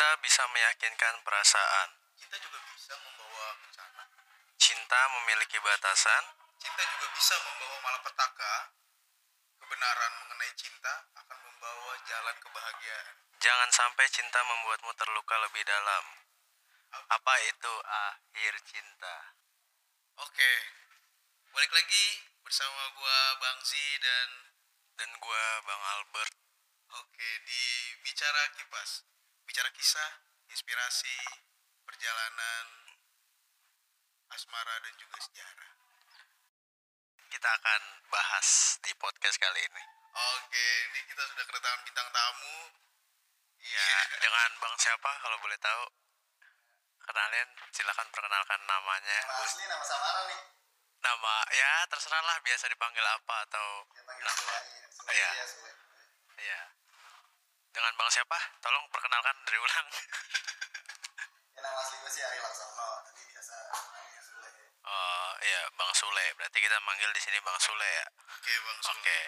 Cinta bisa meyakinkan perasaan. Cinta juga bisa membawa bencana. Cinta memiliki batasan. Cinta juga bisa membawa malapetaka. Kebenaran mengenai cinta akan membawa jalan kebahagiaan. Jangan sampai cinta membuatmu terluka lebih dalam. Apa itu akhir cinta? Oke, balik lagi bersama gua Bang Z dan Dan gua Bang Albert. oke di bicara kipas, bicara kisah, inspirasi, perjalanan, asmara dan juga sejarah. Kita akan bahas di podcast kali ini. Oke, ini kita sudah kedatangan bintang tamu. Ya, dengan Bang siapa kalau boleh tahu? Kenalin, silakan perkenalkan namanya. Nama asli nama samaran nih. Nama ya terserah lah biasa dipanggil apa atau panggil nama. Iya. iya. Iya. Dengan Bang siapa? Tolong perkenalkan dari ulang. Ya nama asli gue sih Ari Laksono, tapi biasa namanya Sule. Oh iya, Bang Sule. Berarti kita manggil di sini Bang Sule ya. Oke, Bang Sul. Oke.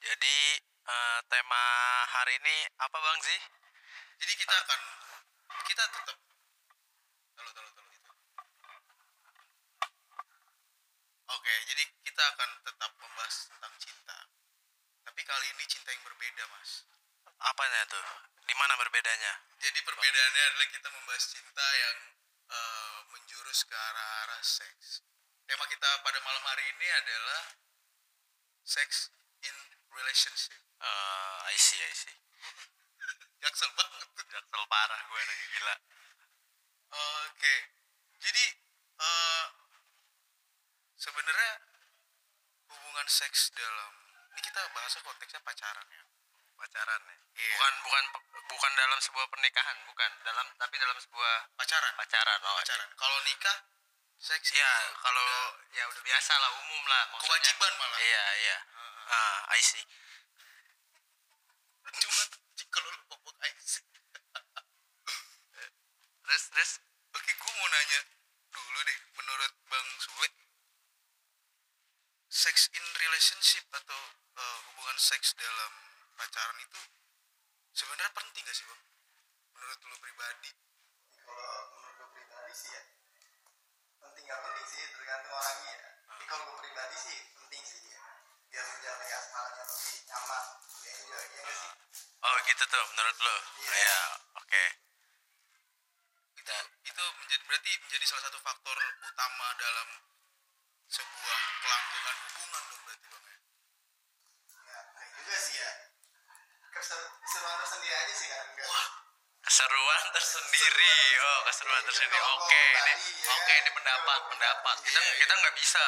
Jadi eh, tema hari ini apa Bang sih? Jadi kita akan kita tetap Halo, halo, halo itu. Oke, jadi kita akan tetap membahas tentang cinta. Tapi kali ini cinta yang berbeda, Mas. Apanya tuh? Di mana berbedanya? Jadi perbedaannya adalah kita membahas cinta yang eh, menjurus ke arah-arah seks. Tema kita pada malam hari ini adalah sex in relationship. Eh, I see, I see. Jaksel banget. Jaksel parah gue nih, gila. Oke, jadi eh sebenarnya hubungan seks dalam ini kita bahasnya konteksnya pacaran ya. Pacaran nih. Iya. Bukan bukan bukan dalam sebuah pernikahan, bukan. Dalam tapi dalam sebuah Pacaran. pacaran. Oh, Pacaran. Kalau nikah seks Ya, kalau udah ya udah biasa lah, umum lah. maksudnya. kewajiban malah. Iya, iya. Ah, I see. Cuma kalau lu ngomong Isaac. Terus terus Oke, gue mau nanya dulu deh, menurut Bang Sule, sex in relationship atau eh, hubungan seks dalam pacaran itu sebenarnya penting gak sih Bang? Menurut lu pribadi? Kalau menurut gue pribadi sih ya, penting gak penting sih, tergantung orangnya ya. Tapi kalau gue pribadi sih penting sih ya. Biar menjalani asmaranya lebih nyaman, lebih enjoy, ya nggak sih? Oh, gitu tuh menurut lo. Iya. Iya, oke. Itu pendapat, Kita iya, kita nggak bisa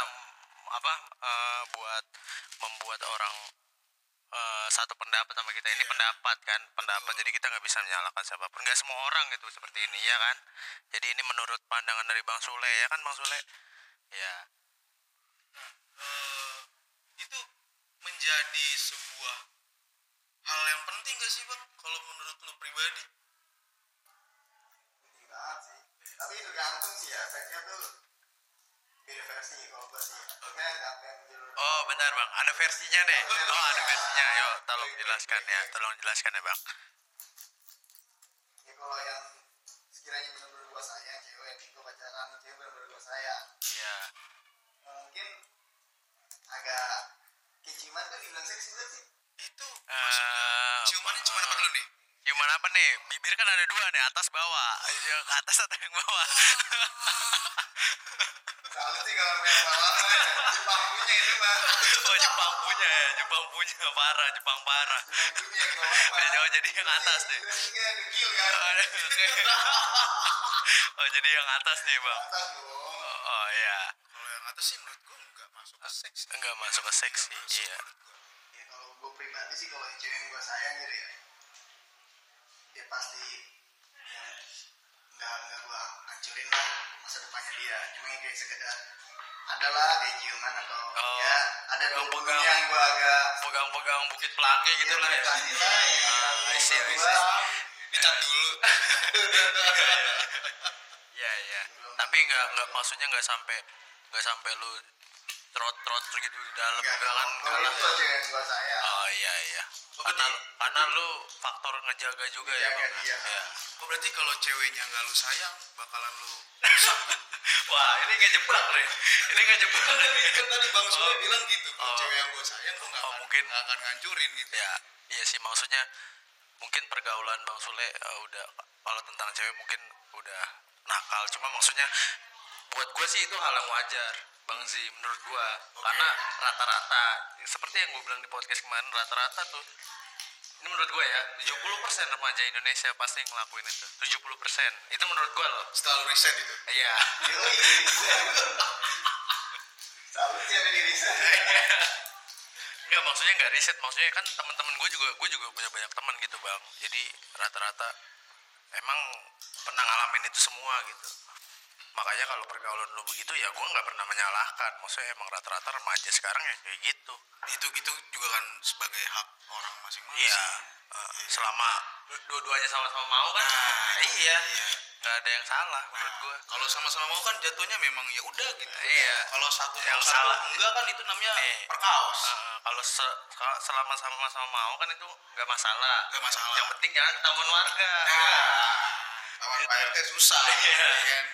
apa eh, buat membuat orang eh, satu pendapat sama kita. Ini Iya. pendapat kan pendapat. Betul. jadi kita nggak bisa menyalahkan siapa pun. Nggak semua orang gitu seperti ini ya kan? Jadi ini menurut pandangan dari bang Sule ya kan bang Sule? Ya eh itu menjadi sebuah hal yang penting gak sih bang? Kalau menurut lu pribadi? Penting banget sih. Tapi tergantung sih ya efeknya tuh beda versi kalau gue sih. Nggak jujur oh bentar bang. Ada versinya deh. Oh ada versinya. Yo tolong jelaskan ya. tolong jelaskan ya bang. Ya kalau yang sekiranya benar-benar gue sayang cewek gue pacaran cewek benar-benar gue sayang. Ya mungkin agak keciuman tuh dibilang seksi banget sih. Itu maksudnya ciumannya cuma apa dulu nih? Cuman apa nih? Bibir kan ada dua nih, atas bawah. Yang atas atau yang bawah? selalu sih kalau main ya, Jepang punya itu mah oh Jepang punya ya, Jepang punya. Parah, Jepang parah. Jepang punya. Jadi- oh, jadi yang atas dekil kan? Oh, oke. oh jadi yang atas nih bang? atas dong Oh, oh iya, kalau yang atas sih menurut gua nggak masuk ke seks enggak masuk ke seksi, Nggak masuk iya. ya kalau gue pribadi sih kalau cewek yang gue sayang gitu ya. Dia pasti ya, nggak nggak gue hancurin lah masa depannya dia cuma yang kayak sekedar adalah kayak ciuman atau Oh, ya ada dua pegang-pegang. yang gue agak Pegang-pegang bukit pelangi gitu lah ya. Iya, lah, ya. Ah, I see, I Gua- see. dicat dulu Iya iya. Tapi nggak nggak maksudnya nggak sampai nggak sampai lu trot trot gitu di dalam Enggak, enggak kan lah. Oh iya iya. karena karena lu faktor ngejaga juga ya. Iya. Oh berarti kalau ceweknya nggak lu sayang, bakalan lu wah ini ngejebak nih ini ngejebak kan nih tadi, kan tadi Bang Sule Oh. bilang gitu, Oh. cewek yang gue sayang lu nggak Oh, akan mungkin. nggak akan ngancurin gitu. ya iya sih maksudnya mungkin pergaulan bang Sule eh, udah kalau tentang cewek mungkin udah nakal cuma maksudnya buat gue sih itu hal yang wajar bang Zi menurut gue karena rata-rata seperti yang gue bilang di podcast kemarin rata-rata tuh ini menurut gue ya 70% remaja Indonesia pasti ngelakuin itu. 70% itu menurut gue loh. Setelah lu riset itu. iya. Sih sama diri saya. Enggak maksudnya nggak riset maksudnya kan teman-teman gue juga gue juga punya banyak teman gitu bang. Jadi rata-rata emang pernah ngalamin itu semua gitu makanya kalau pergaulan lu begitu ya gue nggak pernah menyalahkan maksudnya emang rata-rata remaja sekarang ya kayak gitu Itu itu juga kan sebagai hak orang masing-masing. iya eh, selama dua-duanya sama-sama mau kan Nah, iya iya. nggak ada yang salah menurut gue Kalau sama-sama mau kan jatuhnya memang ya udah gitu. Iya. Kalau satu Yang satu salah. enggak kan itu namanya Nih. perkaos. Eh, kalau se- kalau selama sama-sama mau kan itu nggak masalah Nggak masalah. yang penting jangan ketahuan warga Nah, kawan Gitu. Pak RT susah, Iya. ya kan?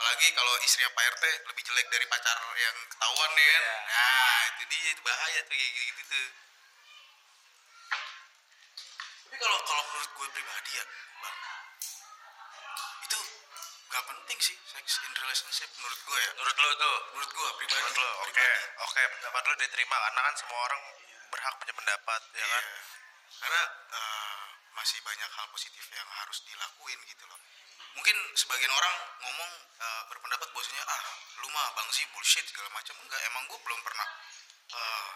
Gitu. Apalagi kalau istri Pak RT lebih jelek dari pacar yang ketahuan ya kan? Iya. Nah, itu dia itu bahaya tuh kayak gitu tuh. Tapi kalau kalau menurut gue pribadi ya, Bang, itu gak penting sih sex in relationship menurut gue ya. menurut lu tuh Menurut gue pribadi. Menurut lo, oke, pribadi. oke, pendapat lo diterima karena kan semua orang berhak punya pendapat, ya kan? Iya. Karena eh, masih banyak hal positif yang harus dilakuin gitu loh. Mungkin sebagian orang ngomong eh, berpendapat bahwasanya ah lu mah bang sih bullshit segala macam enggak emang gue belum pernah eh,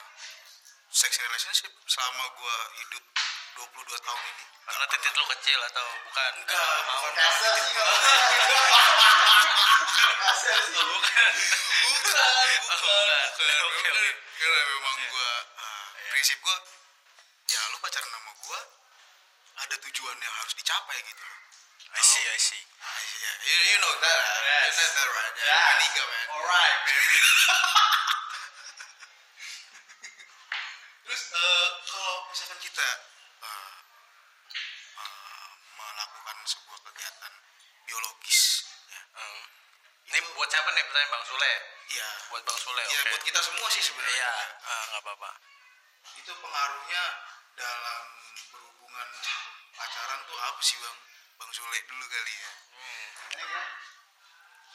sex relationship selama gue hidup 22 tahun ini. Karena titik lu kecil atau bukan? Enggak, mau. bukan. Kasar bukan. bukan, bukan. Karena memang gue prinsip gue ya lu pacaran sama gue ada tujuan yang harus dicapai gitu loh. I see, I see. Yeah, you, you know that. Yes. You know that, right? Yeah. Yes. You're my nigga, man. Alright, baby. Terus eh, kalau misalkan kita eh, eh, melakukan sebuah kegiatan biologis, ya, Hmm. Ini buat siapa nih pertanyaan Bang Sule? iya, Buat Bang Sule, ya oke. buat kita semua sih sebenarnya. Iya, ah, nggak apa-apa. Itu pengaruhnya dalam berhubungan pacaran tuh apa sih bang? Bang Sule dulu kali ya. Hmm.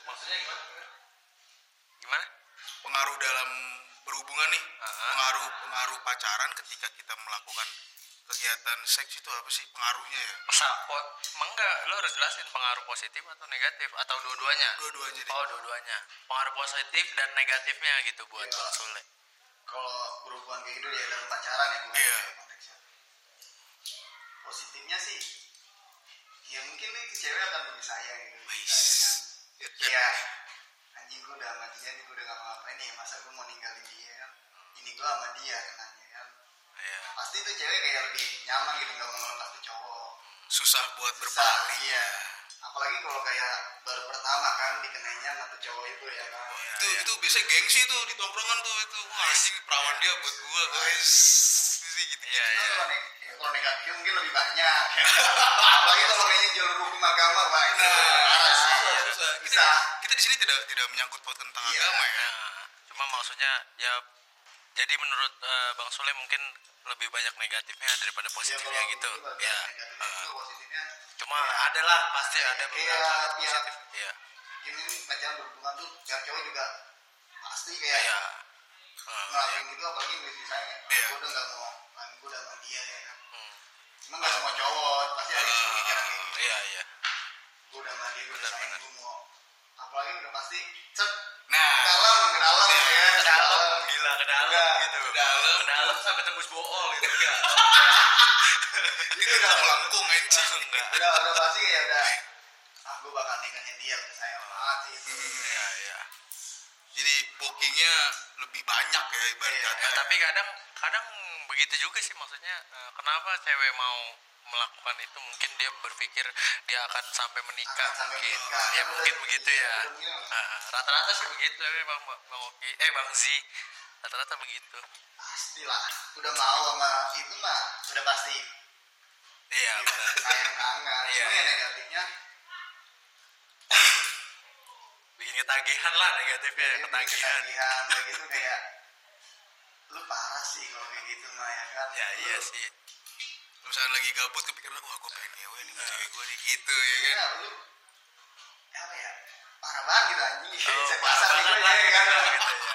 Maksudnya gimana? Gimana? Pengaruh dalam berhubungan nih, Aha. pengaruh pengaruh pacaran ketika kita melakukan kegiatan seks itu apa sih pengaruhnya ya? Masa, po, enggak, lo harus jelasin pengaruh positif atau negatif atau dua-duanya? Dua-duanya. Oh, dua-duanya. Pengaruh positif dan negatifnya gitu buat Iya. Bang Sule. Kalau berhubungan kayak gitu ya dalam pacaran ya Iya. Positifnya sih ya mungkin nih cewek akan lebih sayang gitu. Kita, kan. Kayak anjing gue udah sama dia nih gue udah gak ngapain nih masa gue mau ninggalin dia kan. Ini gue sama dia kenanya kan. Iya. Pasti tuh cewek kayak lebih nyaman gitu gak mau ngelepas tuh cowok. Susah buat Susah, berpaling. iya. Apalagi kalau kayak baru pertama kan dikenainya sama tuh cowok itu ya kan. itu itu biasa gengsi tuh di tongkrongan tuh itu wah anjing perawan dia buat gua guys gitu Iya, Itu iya. Kalau, neg- ya, kalau negatifnya mungkin lebih banyak. Apalagi kalau kayaknya jalur hukum agama, wah itu parah susah. Kita, Bisa. kita di sini tidak tidak menyangkut paut tentang Iya. agama ya Nah, cuma maksudnya ya jadi menurut eh, Bang Sule mungkin lebih banyak negatifnya daripada Iya, positifnya kalau gitu. Ya. positifnya. cuma ya, ada lah pasti ada. ada Kayak beberapa pihak- positif. Iya. Ini pacaran berhubungan tuh cowok juga pasti kayak Iya. Eh, ngelakuin gitu apalagi sayang. Iya. Gue udah gak mau, lagi gue udah sama dia ya kan. hmm. Cuma gak semua cowok, pasti ada yang pemikiran kayak gitu. Iya, iya. gue udah mandi gue udah sayang gue mau apalagi udah pasti cet nah ke dalam ke dalam ya kan Ke dalam, gila ke dalam gitu. ke dalam. Ke dalam sampai tembus bool gitu enggak. itu udah melengkung anjing udah udah pasti kayak udah ah gue bakal nikahin dia udah sayang banget sih itu Iya, iya. jadi bookingnya lebih banyak ya ibarat Iya. Ya, tapi kadang kadang begitu juga sih maksudnya eh, kenapa cewek mau melakukan itu? Mungkin dia berpikir dia akan sampai menikah Akan sampai mungkin. menikah. ya mungkin begitu iya, ya. udah bilang. Ah, rata-rata sih begitu ya bang bang Oki eh bang Zi rata-rata begitu. Pastilah udah mau sama itu mah udah pasti. Iya benar. sayang kangen Iya, cuma yang iya. negatifnya? Bikin ketagihan lah negatifnya ini ketagihan. ketagihan kayak gitu kayak lu parah sih kalau kayak gitu mah ya kan? Ya iya Lu- sih. Misalnya lagi gabut kepikiran wah gue pengen ngewe nih cewek gue nih gitu ya kan? Iya, lu apa ya? Parah banget gitu anjing. Oh, saya parah banget lah ya kan? Gitu ya.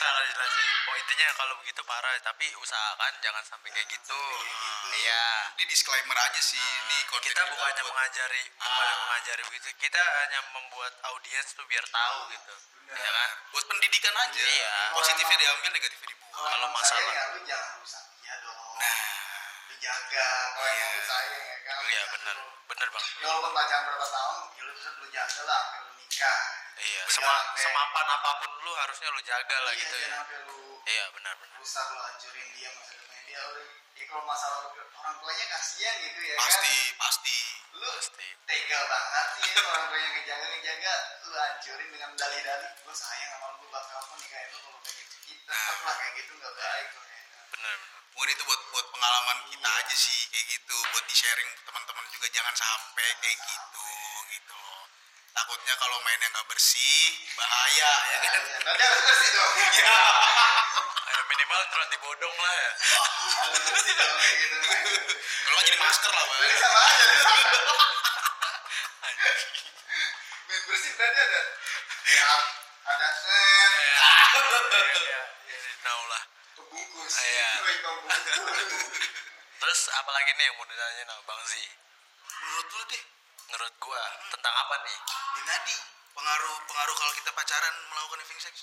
Susah kalau jelasin. Oh intinya kalau begitu parah, tapi usahakan jangan sampai kayak gitu. Iya. ini disclaimer aja sih ini konten Kita bukannya buat- mengajari, bukannya mengajari begitu. Kita hanya membuat audiens tuh biar tahu gitu. Ya kan? buat pendidikan aja Iya. positifnya diambil negatifnya dibuang kalau Kalau masalah- ya lu jangan rusak dia dong nah lu jaga kalau Iya. sayang ya kan Iya benar, benar bang. ya walaupun pacaran berapa tahun ya lu tetap lu jaga lah lu nikah Iya. Lu Sema, sampai- semapan apa pun lu harusnya lu jaga lah iya, gitu ya. lu Iya benar benar. rusak lu hancurin dia masa depannya dia udah ya kalau masalah orang tuanya kasihan gitu ya pasti kan pasti lu Pasti. tega banget sih ya, orang tuanya ngejaga ngejaga lu hancurin dengan dalih-dalih gue sayang sama lu bakal apa nikahin lu kalau kayak gitu kita tetap lah kayak gitu nggak baik kayaknya. Benar benar. mungkin itu buat buat pengalaman kita aja sih kayak gitu buat di sharing teman-teman juga jangan sampai kayak gitu takutnya kalau mainnya nggak bersih bahaya ya kan? Ya, nanti harus bersih dong. Ya Eh, minimal terus dibodong lah ya. harus bersih dong kayak gitu kalau nggak jadi masker lah bang sama aja. Main bersih berarti ada? Ya ada. Set Iya. Iya. Tahu lah. Iya. Main pembungkus Terus apalagi nih yang mau ditanya sama Bang Z? menurut lu deh Menurut gua tentang apa nih? ini tadi pengaruh pengaruh kalau kita pacaran melakukan having sex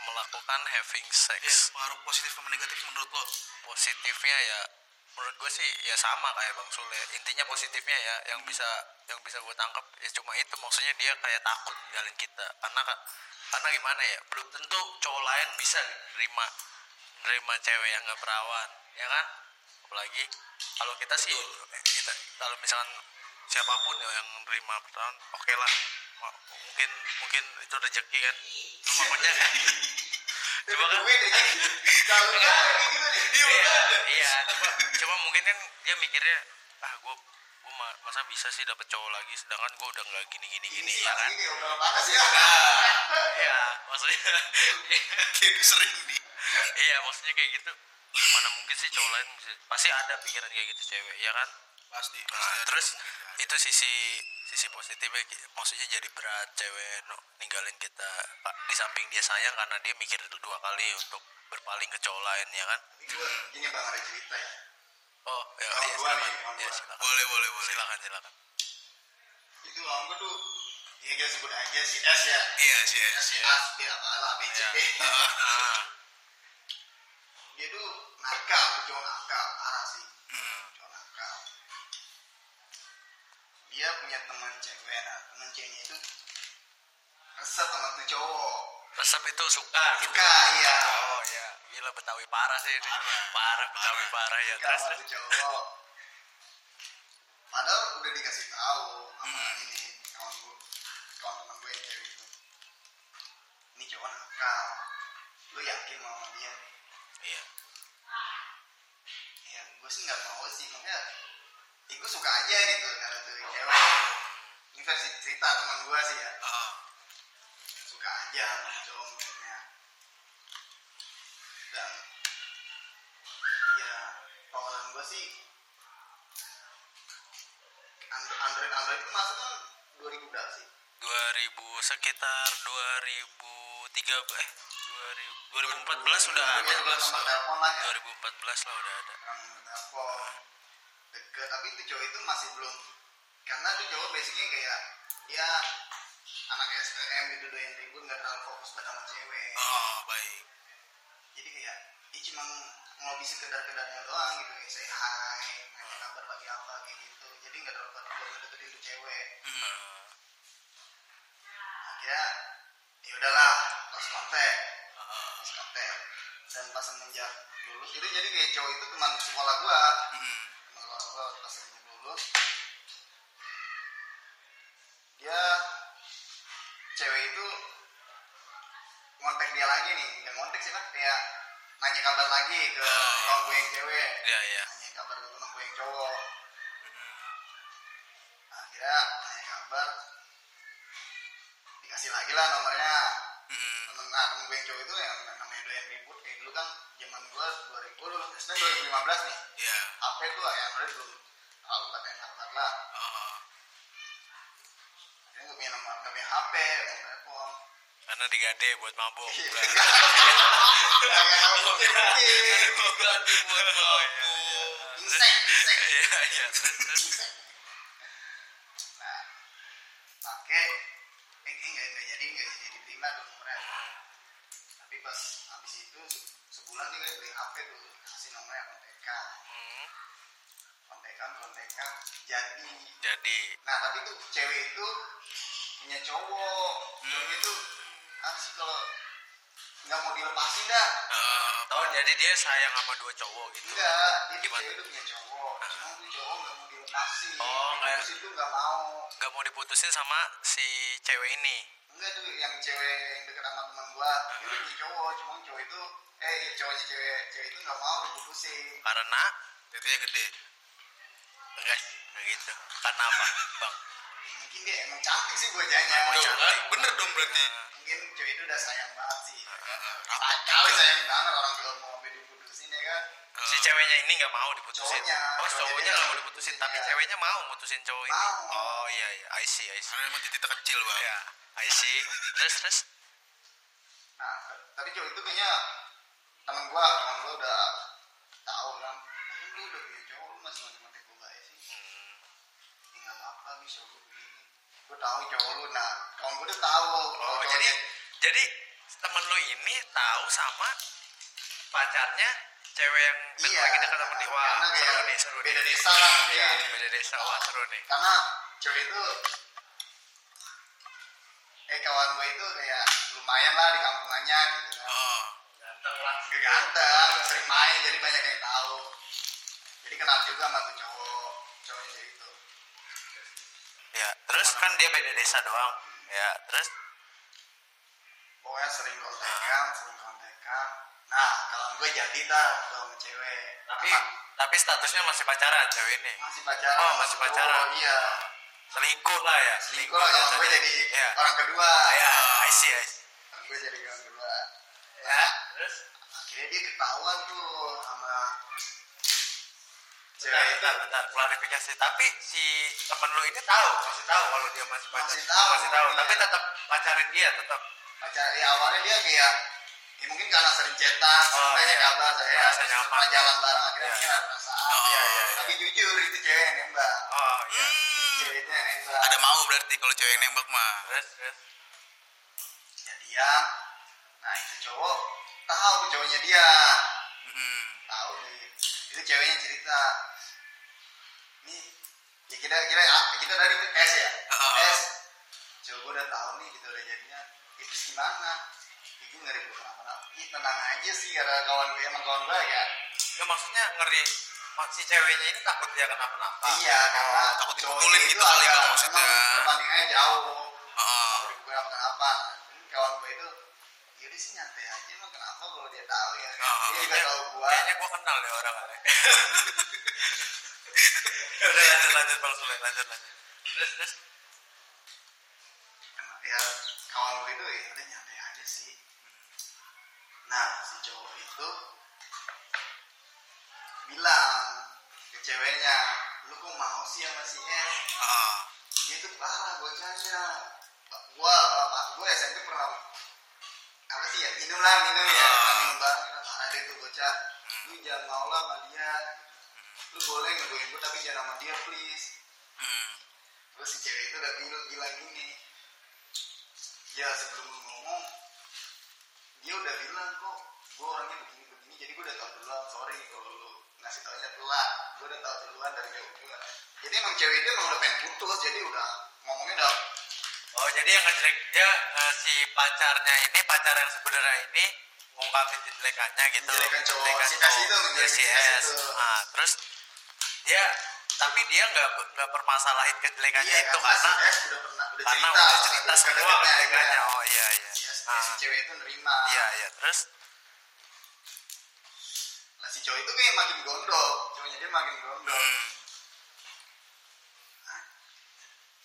Melakukan having ya sex. pengaruh positif sama negatif menurut lo Positifnya ya menurut gue sih ya sama kayak Bang Sule. Intinya positifnya ya yang bisa yang bisa gue tangkap ya cuma itu maksudnya dia kayak takut ninggalin kita. Karena ka- karena gimana ya? Belum tentu cowok lain bisa nerima nerima cewek yang gak perawan, ya kan? Apalagi kalau kita sih kita kalau misalkan siapa pun ya yang nerima perawan, oke lah. Ma- Mungkin mungkin itu rezeki kan. Lu makanya Coba kan kalau enggak kayak gitu nih iya, iya cuma cuma mungkin kan dia mikirnya ah gue gue masa bisa sih dapet cowok lagi sedangkan gue udah nggak gini gini gini Ini ya kan udah panas ya. Iya maksudnya. Kayak sering nih. Iya maksudnya kayak gitu. Mana mungkin sih cowok lain pasti ada pikiran kayak gitu cewek ya kan? Pasti pasti nah, ada terus. Itu sisi sisi positifnya maksudnya jadi berat cewek no, ninggalin kita Pak, di samping dia sayang karena dia mikir dua kali untuk berpaling ke cowok lain ya kan? Gue ini bang ada cerita ya. Oh ya iya gua silakan. nih, gua. silakan. Boleh boleh boleh. Silakan silakan. Itu gue tuh ya kita sebut aja si S ya. Iya sih ya S A B apa lah B C D. Iya. Ah, dia tuh nakal cowok nakal parah sih Hmm. cowok nakal dia punya teman cewek. Nah teman ceweknya itu resep sama tuh cowok. Resep itu suka suka iya. Oh ya gila betawi parah sih ini. Parah. parah betawi parah. ya. Terus sama tuh cowok. Padahal udah dikasih tahu sama Hmm. ini kawan gue kawan teman gue yang cewek itu. Ini cowok nakal. Lu yakin mau sama dia? Iya. Ya gue sih nggak mau sih makanya ya gue suka aja gitu kata tuh cewek ini versi cerita teman gue sih ya Ah, suka aja sama cowok maksudnya dan ya kawalan gue sih Android Android, Android itu masuk kan 2000 berapa sih 2000 sekitar 2003 eh 2000, 2014 sudah ada. Iya, nomor telepon lah ya 2014 lah udah ada. Telepon deket tapi itu cowok itu masih belum karena itu cowok basicnya kayak dia anak STM gitu doyan ribut nggak terlalu fokus pada sama cewek. Ah, baik. Jadi kayak dia cuma ngopi sekedar-kedarnya doang gitu kayak say hi nanya kabar pagi apa kayak gitu. Jadi nggak terlalu terlalu ngedeketin tuh cewek. Hmm. Akhirnya ya udahlah pas kontak pas kontak dan pas semenjak lulus itu jadi kayak cowok itu teman sekolah gua hmm. teman sekolah gua pas semenjak lulus Buat mabuk. Iya. Buat mabuk. insek insek Iya, iya. Nggak dilepasin Oh, kayak- Terus itu nggak mau Gak mau diputusin sama si cewek ini. enggak tuh yang cewek yang deket sama teman gua dia udah punya cowok cuma cowok itu eh cowoknya cewek cewek itu nggak mau diputusin Karena tetenya gede. enggak sih, enggak gitu. Karena apa, Bang? mungkin dia emang cantik sih bocahnya Emang Tuh, kan? Bener dong berarti. mungkin cewek itu udah sayang banget sih Rapat kali sayang banget orang belum mau ceweknya ini nggak mau diputusin. Cowoknya, oh, cowoknya nggak mau diputusin, diputusin, tapi iya. ceweknya mau mutusin cowok ini. Mau. Oh iya iya, I see, I see. Karena emang titik kecil bang. Ya, I see. Terus terus. nah tapi cowok itu kayaknya teman gua teman gua udah tahu kan tapi lu udah punya cowok lu masih mati mati gua aja sih Hmm, ya nggak apa-apa bisa gua begini gua tahu cowok lu nah kawan gua udah tahu Oh, cowoknya- jadi jadi temen lu ini tahu sama pacarnya cewek yang Iya, lagi dekat sama dia. Wah, seru nih, seru nih. beda desa lah mungkin. Iya, beda desa. Wah, seru nih. karena cewek itu eh kawan gue itu kayak lumayan lah di kampungannya gitu kan Oh. Ganteng lah. ganteng sering main jadi banyak yang tahu jadi kenal juga sama tuh cowok cowoknya itu Ya, terus kan dia beda desa doang. Ya, terus pokoknya sering kontekan sering kontekan nah kawan gue jadi dah sama cewek tapi Sama- tapi statusnya masih pacaran cewek ini. masih pacaran Oh, masih pacaran. iya Selingkuh lah ya. selingkuh lah kawan gue jatuhnya. jadi Ya. orang kedua Ya, I see, I see. Kawan gue jadi orang kedua Ya, terus akhirnya dia ketahuan tuh sama Bentar, cewek itu bentar, bentar, klarifikasi. Tapi si temen lu ini tahu, masih tahu kalau dia masih pacaran. Masih tahu, masih tahu. iya. Tapi tetap pacarin dia, tetap. pacar ya awalnya dia kayak ya mungkin karena sering sering Oh, tanya iya. kabar saya Merasa nyaman. pernah jalan bareng akhirnya Iya. mungkin ada perasaan Oh, iya, iya, tapi jujur itu cewek yang nembak Oh iya. cewek itu yang nembak Ada mau berarti kalau cewek yang nembak mah. Terus, terus. jadian nah itu cowok tahu cowoknya dia Hmm. tahu nih itu ceweknya cerita nih ya kita kira kita dari S ya Heeh. S cowok udah tahu nih kita udah jadinya itu gimana ya, gue ngeri gue kenapa-napa Ih, tenang aja sih karena kawan gue emang kawan gue ya Ya maksudnya ngeri si ceweknya ini takut dia kenapa-napa. iya karena takut cowoknya dipukulin itu gitu kali, Bang, maksudnya. perbandingannya jauh Heeh. kalau gue kenapa kenapa kawan gue itu yaudah sih nyantai aja emang kenapa kalau dia tahu ya Ah, dia juga tahu gue Kayaknya gua kenal deh orang kali. Udah lanjut lanjut Bang Sule, lanjut lanjut. Terus terus. ya kawan gue itu ya udah nah si cowok itu bilang ke ceweknya lu kok mau sih sama si S Ah. dia tuh parah bocahnya. Gua apa gua SMP pernah apa sih ya minum lah minum ya. Ah. minum bareng kita parah deh tuh bocah. Lu jangan mau lah sama dia. Lu boleh ngegoin gua tapi jangan sama dia please. Hmm. terus si cewek itu udah bilang, bilang gini ya sebelum lu ngomong dia udah bilang kok gue orangnya begini begini jadi gue udah tau duluan sorry kalau lu ngasih taunya telat gue udah tau duluan dari jauh juga jadi emang cewek itu emang udah pengen putus jadi udah ngomongnya udah Oh jadi yang ngejelek dia eh, si pacarnya ini pacar yang sebenarnya ini ngungkapin kejelekannya gitu. Kejelekan cowok. Kejelekan Si S cowok. itu Ya, si S S. Nah, terus dia tapi dia nggak nggak permasalahin kejelekannya iya itu karena karena si S udah pernah udah karena cerita udah cerita semua kejelekannya. Oh iya iya. Ah, si cewek itu nerima. Iya iya terus? Ya si cowok itu kayak makin gondok. Cowoknya dia makin gondok. Hmm.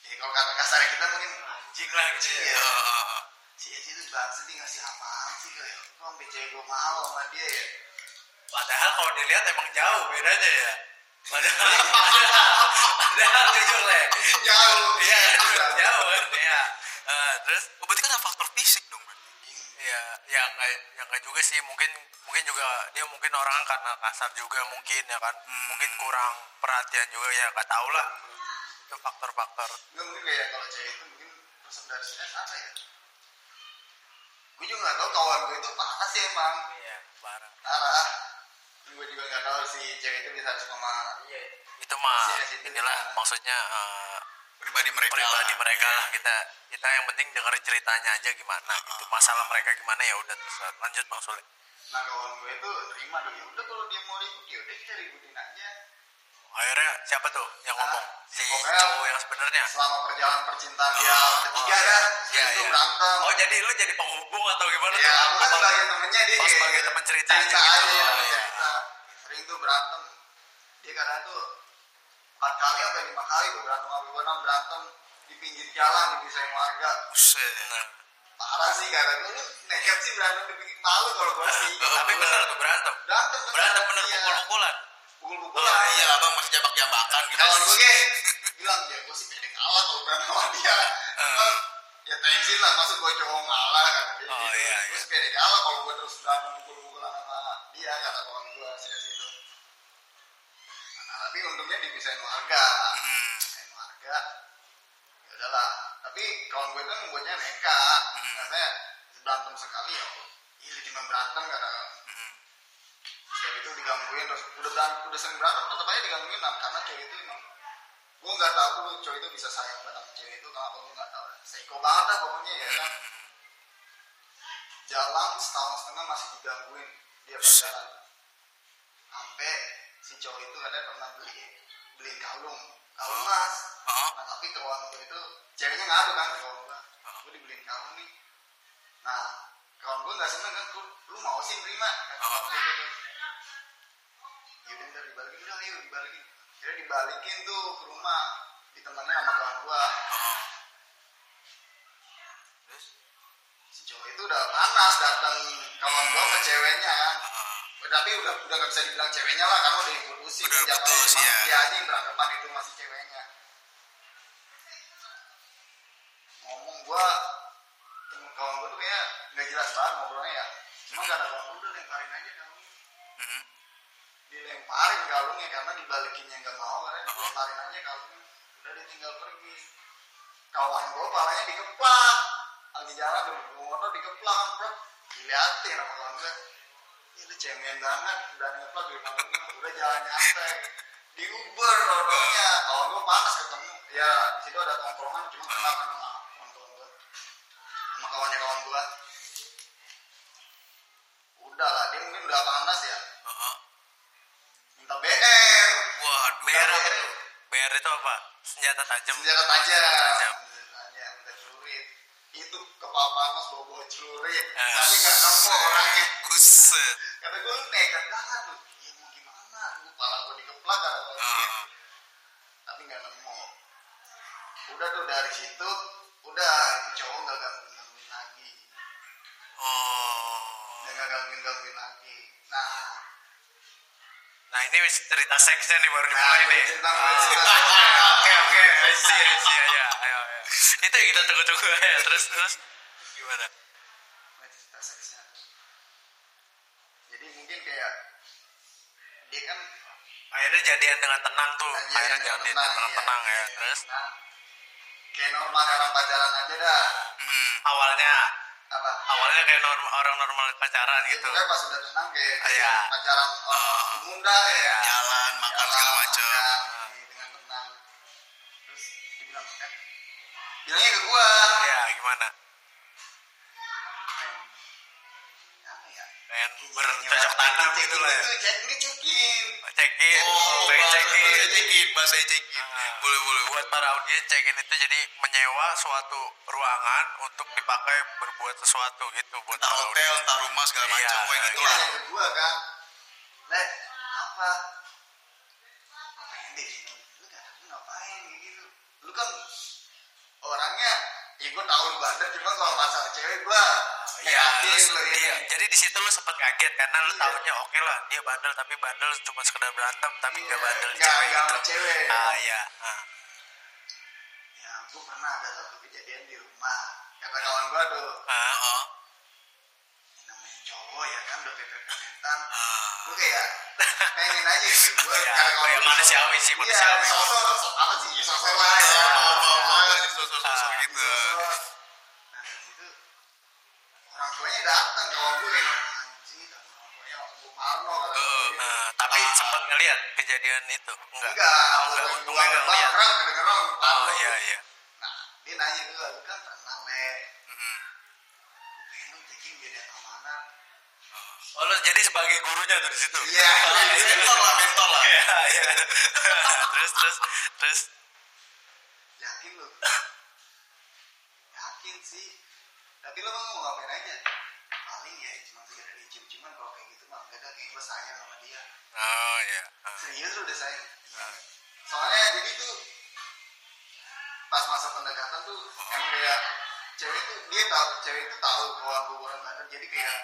ya kalau kata kasar kita mungkin anjing lah gitu ya. Ah, si Eci itu bangsa dia ngasih apaan sih kayak kok sampai cewek gue mau sama dia ya? Padahal kalau dilihat emang jauh bedanya ya. Padahal padahal, padahal jujur le. Jauh. Iya jauh. Ya Eh, terus? Oh, berarti kan ada faktor fisik. Ya ya nggak ya nggak juga sih. Mungkin mungkin juga dia mungkin orang karena kasar juga mungkin ya kan. Hmm. mungkin kurang perhatian juga ya nggak tahu lah. Itu faktor-faktor. Nggak mungkin kayak kalau cewek itu mungkin sini apa ya? Gue juga nggak tahu kawan gue itu parah sih emang. Iya barang parah. Gue juga nggak tahu si cewek itu bisa suka sama itu mah Iya, situ inilah maksudnya eh, Pribadi mereka. pribadi lah. mereka lah. Kita kita yang penting dengerin ceritanya aja gimana gitu. Masalah mereka gimana ya udah terus lanjut bang Sule. Nah kawan gue itu terima dong. Ya udah kalau dia mau ribut ya udah kita ributin aja. Akhirnya siapa tuh yang ngomong? Ah, si cowok yang sebenarnya? Selama perjalanan percintaan dia Oh, ketiga oh, ya iya, itu iya. berantem. Oh jadi lu jadi penghubung atau gimana ya tuh? aku kan sebagai temennya dia Oh, sebagai teman cerita aja cerita gitu. aja ya, iya. cerita. Sering tuh berantem. Dia kadang tuh empat kali sampai lima kali tuh berantem sama gue berantem di pinggir jalan dipisahin warga. Buset. Parah sih kata gue lu nekat sih berantem di pinggir malu kalau gue sih. Tapi bener tuh berantem. Berantem berantem bener iya. pukul-pukulan. Pukul-pukulan. Ya iya abang masih jambak-jambakan gitu. kawan gue kayak bilang ya gue sih pede kalah kalau berantem sama dia. Emang, ya tensin lah masuk gue cowok ngalah kata dia. Oh, gitu. iya, gue iya. sih pede kalah kalau gue terus berantem pukul-pukulan sama dia kata kawan gue sih tapi untungnya dipisahin warga. Hmm. pisahin warga. Ya udahlah. Tapi kawan gue kan membuatnya nekat Hmm. katanya berantem sekali ya. Ini cuma berantem kata Hmm. cewek itu digangguin. Terus udah berantem udah sering berantem tetap aja digangguin nah, karena cewek itu emang gue nggak tahu tuh cowok itu bisa sayang banget cewek itu kenapa gue nggak tahu. Psycho banget lah pokoknya ya kan. Jalan setahun setengah masih digangguin. Dia pacaran. Sampai si cowok itu katanya pernah beli beliin kalung kalung emas. Oh. nah tapi kawan gue itu ceweknya ngadu kan ke kawan gue gue dibeliin kalung nih. Nah kawan gue nggak seneng kan "Lu- lu mau sih nerima? Kata kawan gue gitu. Yaudah ntar dibalikin udah ayo dibalikin. Jadi dibalikin tuh ke rumah ditemenin sama kawan gue Oh. terus? Si cowok itu udah panas datang kawan gue sama ceweknya. Tapi udah udah gak bisa dibilang ceweknya lah karena udah diputusin Udah Cuma iya. dia aja yang beranggapan itu masih ceweknya. Ngomong gua temen kawan gua tuh kayak nggak jelas banget ngobrolnya ya. Cuma gak ada gua udah lemparin aja kalungnya. Hmm. dilemparin kalungnya karena dibalikinnya nggak mau karena Oh. dilemparin aja kalungnya. Udah dia tinggal pergi. Kawan gua palanya dikeplak. Lagi jalan dulu bawa motor dikeplak bro diliatin sama kawan gua ini cemen banget ngeplak di kalungnya udah jalan nyantai di Uber rodonya kawan gua panas ketemu. Ya di situ ada tongkrongan cuma kenal kan sama kawan-kawan gua. Sama kawannya kawan gua. Udah lah dia mungkin udah panas ya. Minta BR Waduh. BR apa tuh? BR itu apa? Senjata tajam. senjata tajam. Senjata tajam. Itu kepala panas bawa bawa celurit. Eh. tapi nggak nemu orangnya. Buset. Kata gue lu nekat banget lu ya mau gimana gue kepala gue dikeplak kata gue Oh. tapi nggak nemu udah tuh dari situ udah itu cowok nggak gangguin gangguin lagi Oh. nggak gangguin gangguin lagi nah Nah ini cerita seksnya nih baru Nah, dimulai ini nih. cerita- Oke oke oke. I see I see ya. Ayo ayo. Itu yang kita tunggu-tunggu ya. Terus terus gimana? Nah, cerita seksnya jadi mungkin kayak dia kan Akhirnya jadian dengan tenang tuh. Aja Akhirnya jadian tenang, dengan iya. tenang ya. Iya, Terus tenang. kayak normalnya orang pacaran aja dah Hmm. awalnya apa awalnya kayak norm- orang normal pacaran gitu gitu. kan pas udah tenang kayak, kayak Iya. pacaran orang umum dah ya Iya. Jalan, makan segala macam. ini dengan tenang terus dia bilang eh bilangnya ke gua Ya gimana? Bercocok tanam gitu lah ya. itu cek ini cekin Cekin, Oh, pengen bahasa cekin. cekin, bahasa cekin. Ah. Boleh, boleh. buat para audiens check-in itu jadi menyewa suatu ruangan untuk dipakai berbuat sesuatu gitu buat Entah hotel, entah rumah segala Iya, macam, kayak iya. gitu ini lah. nanya ke gua kan le apa pengen deh gitu lu ngapain gitu lu kan orangnya ya gue tahu lu bandel cuma kalau masalah cewek gue Iya, lu- iya. Jadi di situ lu sempet kaget karena lu Iya. taunya oke lah dia bandel tapi bandel cuma sekedar berantem tapi Iya, nggak bandel nggak- cewek nggak gitu. cewek. Ah iya. Ah. ya gue pernah ada satu kejadian di rumah kata kawan gue tuh Ah. oh namanya cowok ya kan udah pepet-pepetan ah gue kayak pengen aja gitu gue Iya, karena kalau manusiawi sih, iya, manusiawi. sosok sosok apa sih sosok lah ya oh oh oh Ya, Ah, gitu sosok. Ngeliat kejadian itu? Enggak? enggak Oh, enggak, gue untungnya enggak kedengeran orang Oh iya iya. nah dia nanya gue lu kan tenang le gue pengen cekin dia keamanan Oh lu jadi sebagai gurunya tuh di situ. Iya. mentor lah mentor lah. Iya iya. terus terus terus. Yakin lu? Yakin sih. Tapi lo mau ngapain aja paling ya cuma sekedar dicium cuman kalau kayak gitu mah enggak ada kayak gue sayang sama dia. Oh iya. Ah. serius lu udah sayang? Soalnya jadi tuh pas masa pendekatan tuh emang kayak cewek tuh dia tahu cewek itu tahu bahwa gue orang bandel jadi kayak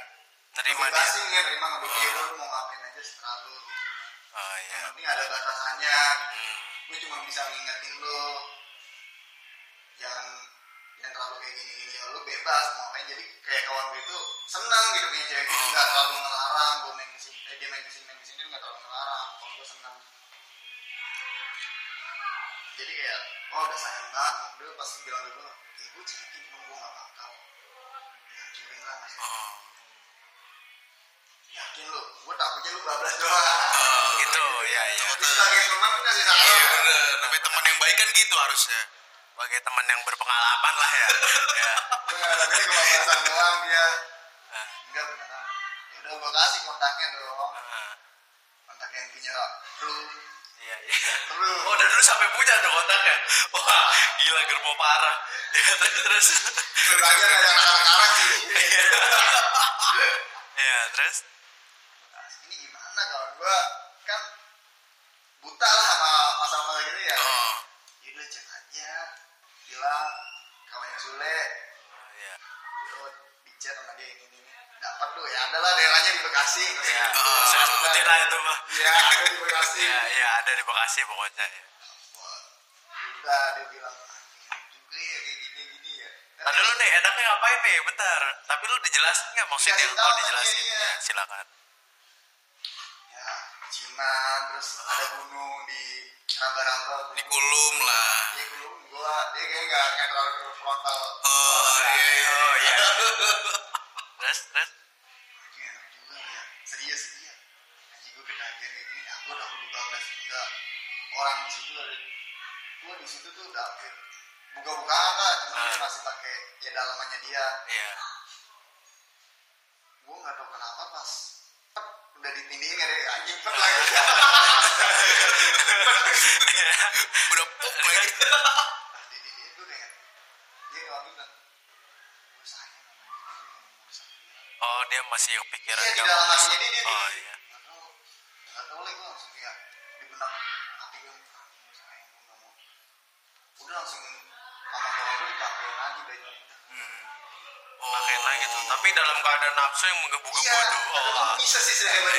Nerima dia. ngebebasin ya nerima ngebebasin ya lu mau ngapain aja setelah lu gitu Oh iya. yang penting ada batasannya gitu. Hmm. gue cuma bisa ngingetin lo jangan jangan terlalu kayak gini gini ya lo bebas mau main jadi kayak kawan gue itu senang gitu punya cewek gitu nggak terlalu ngelarang gue main ke sini eh, dia main ke sini main ke sini dia nggak terlalu ngelarang kalau gue senang. Jadi kayak oh udah sayang banget. Dia pas bilang dulu eh gue cekin gue nggak bakal hancurin lah mas oh yakin lo gue takutnya lu bablas doang. Gitu. Ya ya. tapi sebagai teman kasih saran. Iya bener. Namanya teman yang baik kan gitu harusnya Sebagai teman yang berpengalaman lah ya. ya. Enggak, tapi ini kebablasan doang dia. Ah. Enggak beneran. Ya udah gua kasih kontaknya dong. Ah. Kontak yang punya room. Iya iya. Oh dan dulu sampai punya tuh kontaknya. Wah gila germo parah. Ya terus terus. Belajar ada anak-anak sih. Ya terus. Nah, ini gimana kawan gua kan buta Bekasi. usah Ya, gitu. saya sebutin lah itu mah. Iya, ada di Bekasi. Iya, iya ada di Bekasi pokoknya ya. Udah dia bilang "Anjing juga ya kayak gini gini ya Tadi lu nih enaknya ngapain nih? Bentar. Tapi lu dijelasin nggak maksudnya? Oh dijelasin. iya. Ya, silakan. ya Ciman terus ada gunung di raba-raba di kulum lah Iya gunung gua dia kayak nggak nggak terlalu frontal oh iya Oh iya. terus terus. Situ tuh udah hampir buka-bukaan lah cuma dia Ah. masih pakai ya dalamannya dia Iya. gua nggak tahu kenapa pas pet, udah ditindingin ya anjing pet lagi udah pop lagi di dia gue kayak bilang gue sayang gue Oh dia masih kepikiran iya di kamu. dalam hatinya dia dia Oh iya. nggak tahu nggak tahu lagi gue langsung kayak di benak hati gue anjing gue sayang gue nggak mau udah langsung sama kawan gue dipakein lagi bajunya Pakai lagi tuh. Tapi dalam keadaan nafsu yang menggebu-gebu iya tuh. Oh. bisa sih itu Iya, hebat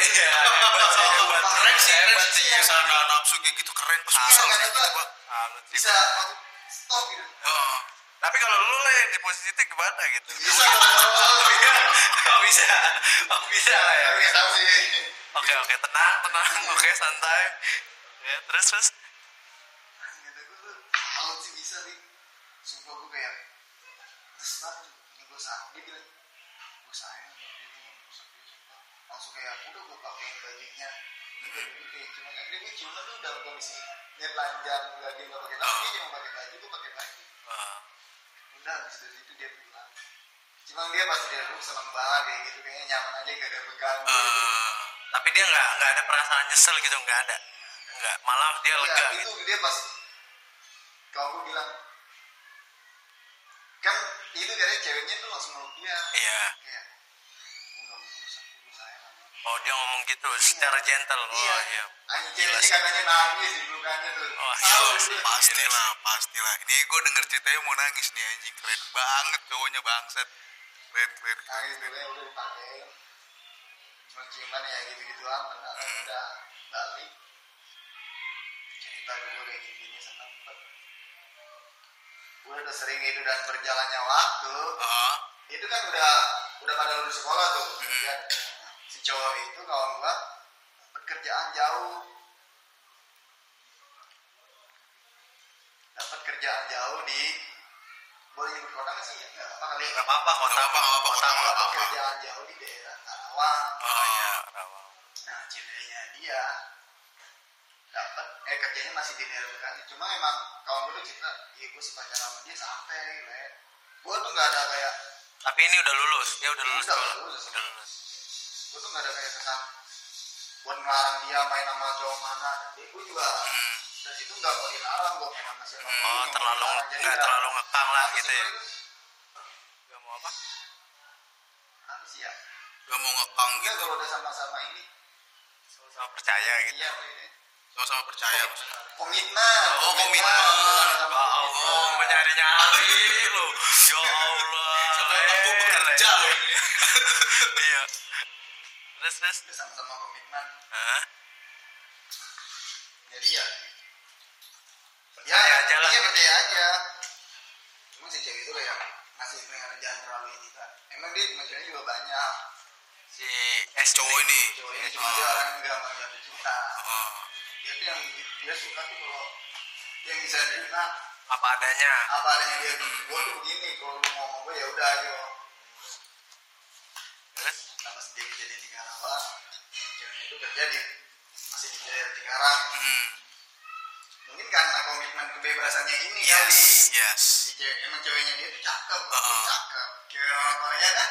sih, hebat. keren sih keren Hebat sih sih, bisa ada nafsu kayak gitu keren pas Iya, susah kata kayak gitu gua. Pak. Salut sih. bisa stop gitu oh Tapi kalau lu lah yang di posisi itu gimana gitu? bisa Oh bisa. Oh bisa lah ya. tahu sih Oke oke tenang tenang oke santai. Ya terus terus. kata gue tuh salut sih bisa nih. Sumpah gue kayak terus banget ini gue sayang. Dia bilang gue sayang dia gak merusak dia sumpah langsung kayak udah gue pakein bajunya. Gitu gitu kayak cuma akhirnya gue ciuman tuh dalam kondisi dia telanjang gak dia gak pakai tapi dia cuma pakai baju gue pakai baju. Ah, udah habis dari itu dia pulang. Cuma dia pasti dia gue seneng banget kayak gitu kayaknya nyaman aja gak ada yang mengganggu gitu. Ah, tapi dia nggak nggak ada perasaan nyesel gitu nggak ada. Nggak malah dia lega Iya, gitu. itu dia pas kalau gue bilang kan itu dari ceweknya tuh langsung meluk dia Iya. kayak gue gak mau merusak gue sayang sama lu." oh dia ngomong gitu secara gentle oh iya iya anjing Gila ceweknya sih. katanya nangis di pelukannya tuh Ya, sih. dia. pastilah, pastilah. Ini gue denger ceritanya mau nangis nih anjing. Keren banget cowoknya bangsat. Keren, keren. nangis dulu ya udah dipakein cuma ciuman ya gitu-gitu amat nah, udah balik cerita gue kayak gini-gini sama tempat gue udah sering itu dan berjalannya waktu. Ah, itu kan udah udah pada lulus sekolah tuh. Ya. si cowok itu kawan gua dapat kerjaan jauh. Dapat kerjaan jauh di boleh nyebut kota nggak sih? Ya nggak apa kali. Nggak apa-apa kota. Nggak apa-apa, kota. Apa-apa. kerjaan jauh di daerah Karawang. Oh iya Rawang nah ceweknya dia dapat eh kerjanya masih di daerah Bekasi. Cuma emang kawan gue tuh cerita iya gue sih pacaran sama dia santai le. Gue tuh nggak ada kayak tapi ini udah lulus. Dia udah lulus Udah sekolah. lulus. udah lulus. Gue tuh nggak ada kayak kesan buat ngelarang dia main sama cowok mana. Dan dia gue juga hmm. dan itu nggak mau dilarang. Gue main sama siapa oh terlalu nggak terlalu ngekang lah gitu ya? nggak mau apa? Sih ya? Gak mau ngekang gitu. kalau udah sama-sama ini. Sama percaya gitu. Iya Sama-sama percaya. maksudnya. komitmen Oh, komitmen. Ya komitmen. Allah, menyari-nyari lu. Ya Allah. Setelah aku eh, bekerja loh ini. Iya. Terus terus. Sama-sama komitmen Hah? jadi ya Percaya aja lah. iya percaya aja cuma si cewek itu kayak masih pengen jangan terlalu ini kan emang dia ceweknya juga banyak Si S Cowok ini. cowoknya cuma dia orang yang nggak mau jatuh cinta Ah, dia tuh yang dia suka tuh kalau yang bisa nerima apa adanya. apa adanya dia gue tuh begini kalau lu mau ngomong gue ya udah ayo Terus nah pas dia kejadian di Karawang ceweknya itu kerja di masih di daerah Cikarang hmm. mungkin karena komitmen kebebasannya ini Yes, kali yes. si cewek emang ceweknya dia tuh cakep uh cakep cewek orang Korea kan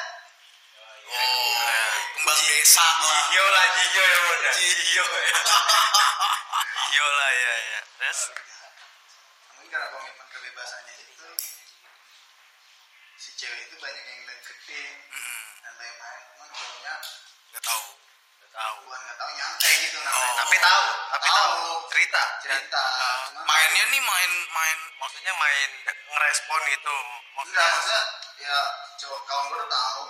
Oh, kembang desa lah. Jio lah, Jio ya udah. Jio. Jio ya. Jio lah ya ya. Terus mungkin karena komitmen kebebasannya itu si cewek itu banyak yang deketin Hmm, dan lain-lain cuman cowoknya gak tahu. Nggak tahu. gua nggak tahu nyantai gitu namanya Oh, Tapi tahu, tapi tahu. Tahu. Cerita. cerita cuman Mainnya nih main main Maksudnya main ngerespon gitu. enggak Maksudnya maksudnya ya cowok kawan gue tahu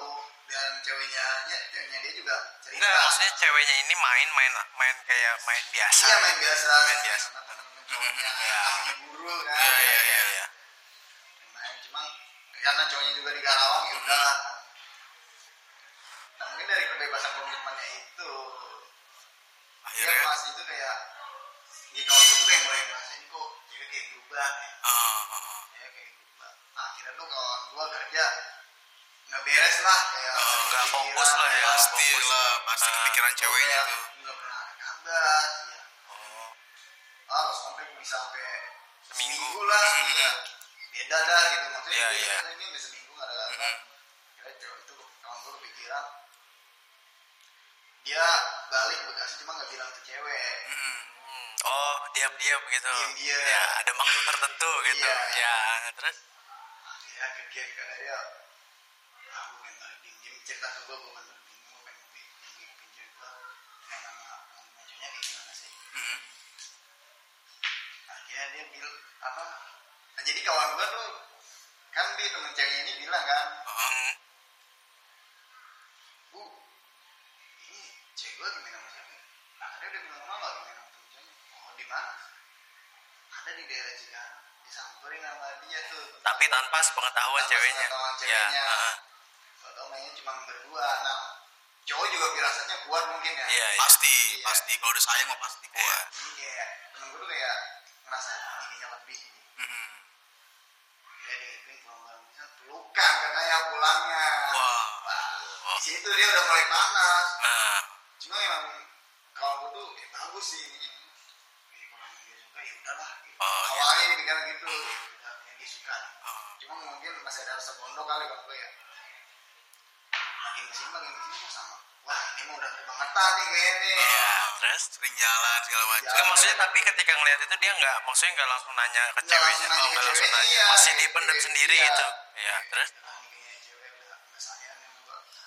dan ceweknya nya- ceweknya dia juga cerita Enggak, maksudnya ceweknya ini main main main kayak main biasa. iya main biasa Main biasa. sama temen-temen cowoknya Iya. namanya guru kan Iya iya iya iya. main cuma karena cowoknya juga di Karawang ya udah nah mungkin dari kebebasan komitmennya itu dia akhirnya. mas itu kayak di kawan gue tuh kayak mulai ngerasain kok cewek kayak berubah ya Ah, ah, ya kayak berubah nah, akhirnya tuh kawan gue kerja nggak beres lah kayak Oh, nggak fokus lah ya. pasti lah, pasti Ah. kepikiran ceweknya kayak tuh. nggak pernah ada kabar ya Oh, ah sampai bisa sampai Seminggu. lah Hmm. maksudnya beda dah gitu maksudnya Iya, beda. iya. Maksudnya ini udah seminggu nggak ada kabar Hmm. kira cewek itu kawan gue kepikiran dia balik Bekasi cuma nggak bilang ke cewek Hmm. oh diam-diam gitu. Diam-diam. Ya, ada maksud tertentu gitu. Iya. Ya, terus akhirnya ke dia ke cerita ke gue gue tarik dingin gue pengen pinjam pinjam gue main sama majunya kayak gimana sih Hmm. akhirnya dia bilang apa nah, jadi kawan gue tuh kan dia temen ceweknya ini bilang kan hmm. bu ini cewek gue lagi main sama siapa ya? dia udah bilang lagi main sama temen ceweknya oh di mana ada di daerah Cikarang disamperin sama dia tuh tapi tanpa sepengetahuan Tanpa ceweknya. sepengetahuan Ya. ceweknya. Atau mainnya cuma berdua nah cowok juga firasatnya kuat mungkin ya Iya, iya. Pasti, Iya. pasti. Kalau udah sayang mah pasti Iya. kuat. kayak temen gue tuh kayak ngerasa "Ah, ini kayaknya lebih Hmm. dia dikirim pulang bisa pelukan katanya pulangnya Wah. Wah, di situ dia udah mulai panas Nah, cuma emang kalau gue tuh ya bagus sih ini ya, kalau dia suka ya udahlah gitu. Oh, gitu. awalnya dipikiran gitu udah yang dia suka Ah. cuma mungkin masih ada rasa bondo kali kalau gue ya kok sama wah ini mah udah kebangetan nih kayaknya nih iya, terus Sering jalan segala macam. Enggak, maksudnya tapi ketika ngeliat itu dia nggak maksudnya nggak langsung nanya ke ceweknya, oh, ke nggak langsung ceweknya, nanya, iya. masih dipendam Iya. sendiri Iya. gitu. Iya, terus Nah,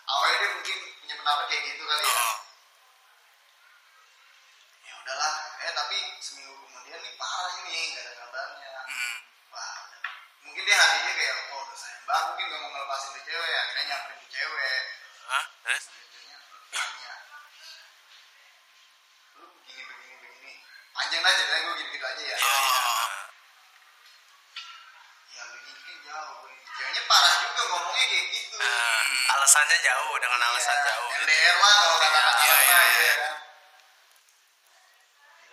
awalnya dia mungkin punya pendapat kayak gitu kali ya Ah. udahlah eh tapi seminggu kemudian nih parah ini nggak ada kabarnya Hmm. wah mungkin dia hati dia kayak oh udah sayang banget mungkin gak mau ngelepasin tuh cewek akhirnya nyamperin tuh cewek Hah? Terus? Akhirnya tanya lu begini begini begini panjang lah ceritanya gue gitu gitu aja ya Iya, iya. lu ini kan jauh Boy. ceweknya parah juga ngomongnya kayak gitu alasannya jauh dengan alasan Iya, jauh. LDR lah kalau kata-kata Iya, orang iya, mah, iya. ya kan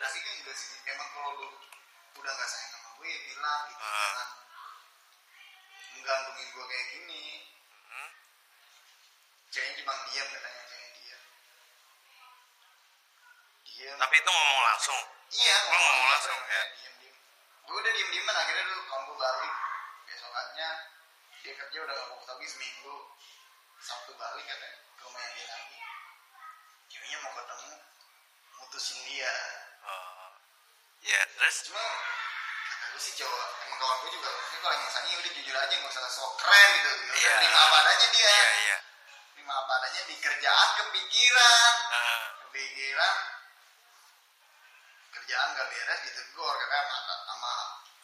tapi kan juga sih emang kalau lu udah gak sayang sama gue ya bilang gitu Ah. jangan menggantungin gue kayak gini. Ceweknya cuma diam katanya ceweknya diam diam Tapi itu ngomong langsung. iya Oh, ngomong langsung, ya diam diam gue udah diem dieman akhirnya tuh kamu balik besokannya dia kerja udah gak fokus lagi seminggu sabtu balik katanya ke rumah dia lagi ceweknya mau ketemu mutusin dia Oh. Ya, terus? cuma kata gue sih cowok emang kawan gue juga maksudnya kalau misalnya udah jujur aja nggak usah sok keren gitu gitu Iya. terima apa adanya dia Iya, iya. Apa adanya di kerjaan kepikiran kepikiran kerjaan gak beres ditegur katanya sama, sama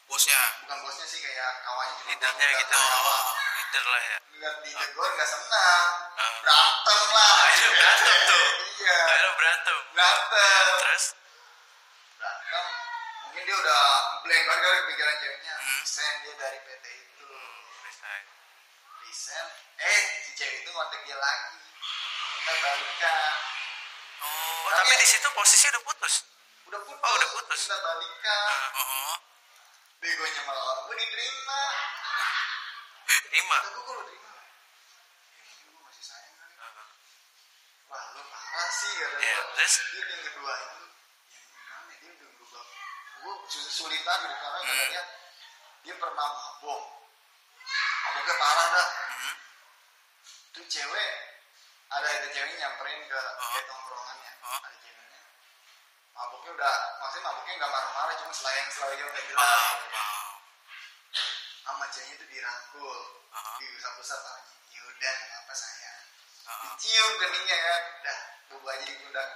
bosnya bukan bosnya sih kayak kawannya cuma leadernya gitu. awal. Leader lah ya. nggak ditegur nggak senang Ah. berantem lah Ah, itu berantem tuh. iya Akhirnya berantem. berantem Terus? berantem mungkin dia udah blank banget kali kepikiran ceweknya Hmm. dia dari PT itu Resign. Resign eh si cewek itu ngontek dia lagi minta balikan Oh, Tapi- tapi di situ posisi udah putus. udah putus Oh, udah putus. minta balikan Ah. oh begonya malah orang gue diterima Terima. kata gue terima ya mungkin gue masih sayang kali Ah. wah lu parah sih kata Iya, gue terus? dia yang kedua itu yang gimana dia udah berubah gue sulitan gitu karena Hmm. katanya dia pernah mabok maboknya parah dah Hmm. tuh cewek ada ada ceweknya nyamperin ke Oh. ke tongkrongannya Oh. ada ceweknya maboknya udah maksudnya maboknya nggak marah-marah cuma selayang selayang udah jelas Wow, wow. sama ceweknya tuh dirangkul Aha. diusap-usap tanya yaudah apa sayang Aha. dicium keningnya kan udah bobo aja di pundak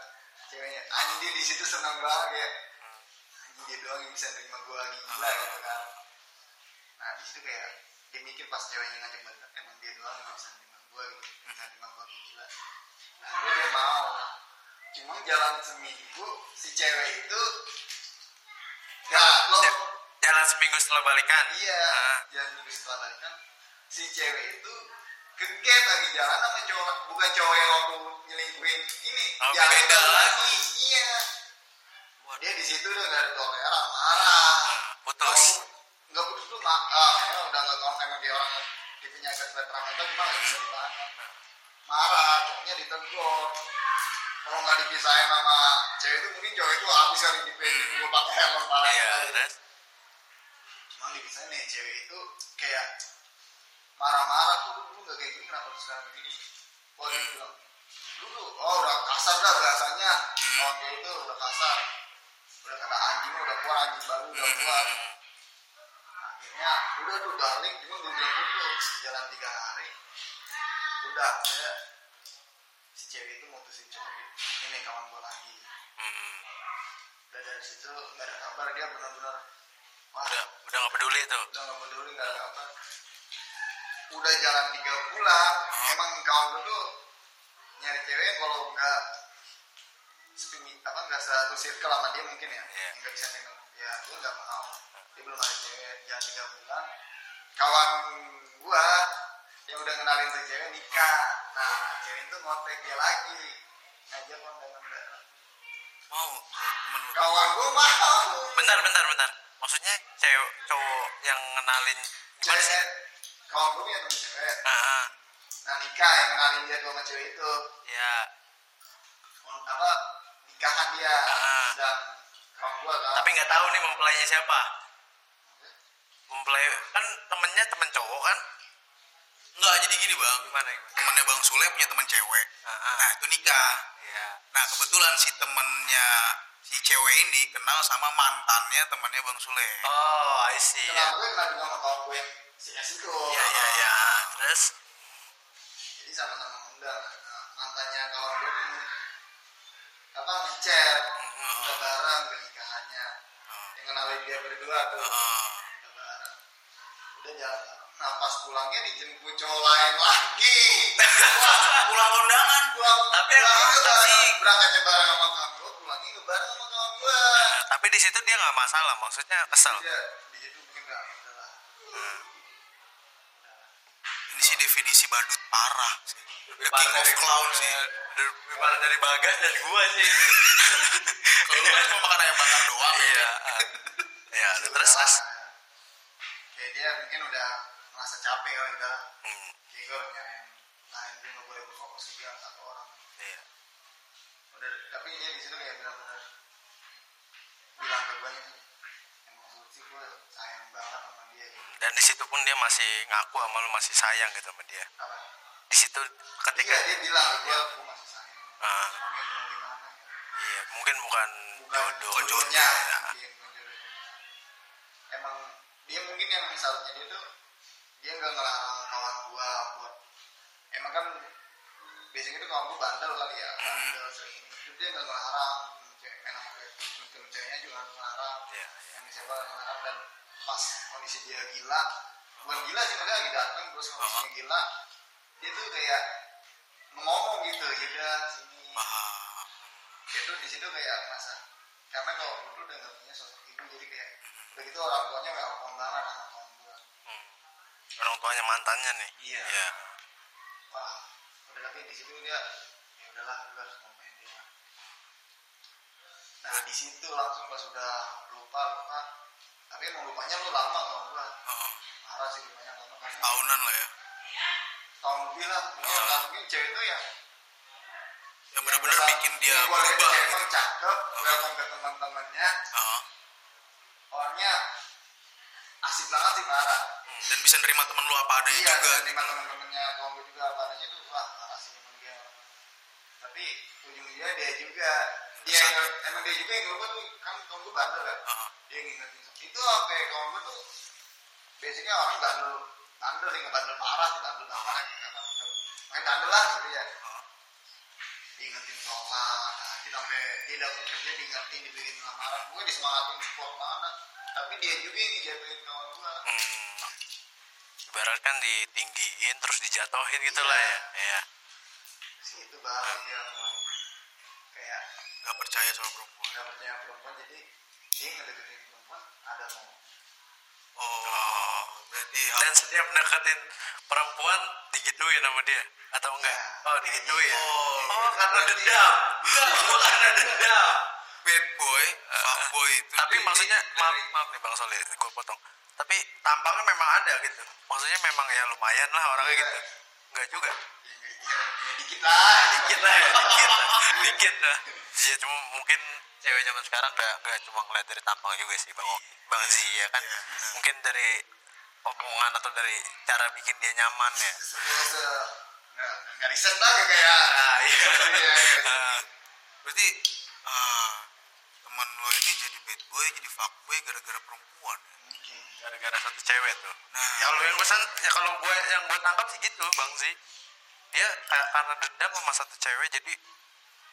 ceweknya anjing dia di situ senang banget kayak anjing dia doang yang bisa terima gue lagi gila gitu kan nah di situ kayak dia mikir pas ceweknya ngajak balik emang dia doang yang bisa terima gue gitu bisa terima gue gila nah dia, dia mau cuma jalan seminggu si cewek itu gak lo Jalan seminggu setelah balikan. iya Ah. jalan seminggu setelah balikan si cewek itu kegep lagi jalan sama cowok bukan cowok yang waktu nyelingkuhin ini Oh, jalan beda lagi. iya dia di situ udah gak ada marah Ah, putus. Mak ah emang udah nggak tahu emang dia orang tipenya agak temperamental cuma nggak bisa ditahan. Marah cowoknya ditegur. Kalau nggak dipisahin sama cewek itu mungkin cowok itu habis kali di dipukul pakai helm parah terus? cuma dipisahin nih cewek itu kayak marah-marah tuh lu dulu nggak kayak gini kenapa sekarang begini oh dia bilang lu tuh oh udah kasar dah bahasanya. Kayak itu udah kasar udah kata anjing udah keluar anjing baru udah keluar akhirnya udah tuh balik cuma belum belum putus jalan tiga hari. Udah saya si cewek itu mutusin cowok ini kawan gue lagi. Hmm. udah dari situ nggak ada kabar. Dia benar-benar wah Udah, udah gak peduli tuh. udah nggak peduli nggak ada apa udah jalan tiga bulan. Emang kawan gue tuh nyari cewek kalau nggak sepimi apa nggak satu circle sama dia mungkin ya. Iya. nggak bisa minum ya dia nggak mau. Dia belum ada cewek jalan tiga bulan. Kawan gua yang udah kenalin tuh cewek nikah. Nah cewek itu ngontek dia lagi. Ngajak kondangan mau temen kawan gua mau. Bentar, bentar, bentar. Maksudnya cewek cowok yang ngenalin gimana sih? kawan gua punya temen cewek. Ah, ah. nah nikah yang kenalin dia sama cewek itu. Ya. Apa? Nikahan dia. Dan kawan gua kan Tapi nggak tahu nih mempelainya siapa. Mempelai kan temennya temen cowok kan? Enggak, jadi gini bang Gimana gimana? temannya bang Sule punya teman cewek Ah, ah. nah itu nikah Iya. nah kebetulan si temennya si cewek ini kenal sama mantannya temannya bang Sule Oh, I see. kenal Ya. gue kenal juga sama kawan gue yang si S itu Iya, iya, iya. Terus? jadi sama-sama undang nah, mantannya kawan gue apa ngechat Mhm. kita bareng kenalin dia berdua tuh. Bareng udah jalan. Nah pas pulangnya dijemput cowok lain lagi. Pulang kondangan pulang. Tapi bareng sih- berangkatnya bareng sama kawan gue pulangnya ke bareng sama kawan gue Nah, tapi di situ dia nggak masalah maksudnya kesel. Dia di situ mungkin gak ya udahlah ini sih definisi badut parah. Sih the parah king of dari- clown sih. Lebih parah dari bagas dan gua sih. Kalau lu kan cuma makan ayam bakar doang iya. Ya Terus terus udahlah. terus kayak dia mungkin udah merasa capek kali udah Hmm, kayak gue nyari lain gue gak boleh berfokus di yang satu orang. Iya. udah tapi dia di situ kayak benar-benar bilang ke gue nih emang sih gue sayang banget sama dia gitu dan di situ pun dia masih ngaku sama lu masih sayang gitu sama dia. Apa di situ ketika iya dia bilang gue gue masih sayang. Ah. ya ya. Iya mungkin bukan bukan jodoh jodohnya jodohnya. Ya. emang dia mungkin yang misalnya dia tuh dia nggak ngelarang kawan gua buat emang kan biasanya tuh kawan gua bandel kali ya bandel sering. Itu dia nggak ngelarang main temen ceweknya juga ngelarang. Iya, yang siapa ngelarang dan pas kondisi dia gila bukan gila sih maksudnya lagi datang terus kondisinya gila. Dia tuh kayak ngomong gitu ya sini. Tuh di situ kayak masa karena kalau dulu udah punya sosok ibu jadi kayak udah gitu orang tuanya nggak kondangan anak kawan gua. Hmm. orang tuanya mantannya nih? Iya. iya. Wah udah tapi di situ dia ya udahlah gue harus ngomongin dia. Nah di situ langsung pas udah lupa lupa tapi emang lupanya lu lama kalau gua. Ah. Sih karena tahunan lah ya. Tahun lebih lah pokoknya Ah. nggak mungkin cewek itu yang yang benar-benar bikin dia berubah gitu. emang cakep welcome ke teman-temannya. Ah. orangnya asik banget sih parah. Dan bisa nerima temen lu apa adanya iya juga dan lima teman-temannya gue juga apa adanya tuh wah sih emang dia. Tapi ujung-ujungnya dia juga. Dia yang, emang dia juga yang gue tuh kan kawan gue bandel kan Ah. dia ngingetin itu sampai kawan gue tuh basicnya orang bandel bandel sih nggak bandel parah sih bandel karena main lah gitu ya. Diingetin sholat nah, dia sampai dia dapat kerja diingetin dibikin lamaran. Gue disemangatin support mana tapi dia juga yang ngejatuhin kawan gue hmm. ibaratkan ditinggiin terus dijatuhin gitu lah ya. Iya. Itu dia mulai kayak nggak percaya sama perempuan. nggak percaya perempuan jadi dia ngedeketin perempuan ada mau oh berarti dan setiap deketin perempuan digituin sama dia atau enggak? Iya. oh digituin. Oh. oh karena dendam. Enggak gua karena dendam. Bad boy fuckboy itu. Tapi di- maksudnya di- maaf dari- maaf nih bang Soleh gue potong. Tapi tampangnya memang ada gitu. Maksudnya memang ya lumayan lah orangnya Iya. gitu enggak juga. Ya, ya, ya dikit lah. Dikit lah ya, dikit lah. Dikit lah. Iya cuma mungkin cewek zaman sekarang nggak nggak cuma ngeliat dari tampang juga sih bang Oki bang Zi ya kan mungkin dari omongan atau dari cara bikin dia nyaman ya. Nggak nggak riset lah kayak kayak. Ah, iya. Iya, nggak riset. Ah, berarti ah, teman lo ini jadi bad boy jadi fuckboy gara-gara perempuan mungkin gara-gara satu cewek tuh. Nah. ya kalau yang gue ya kalau gue yang gue tangkap sih gitu bang Zi. Dia kayak karena dendam sama satu cewek jadi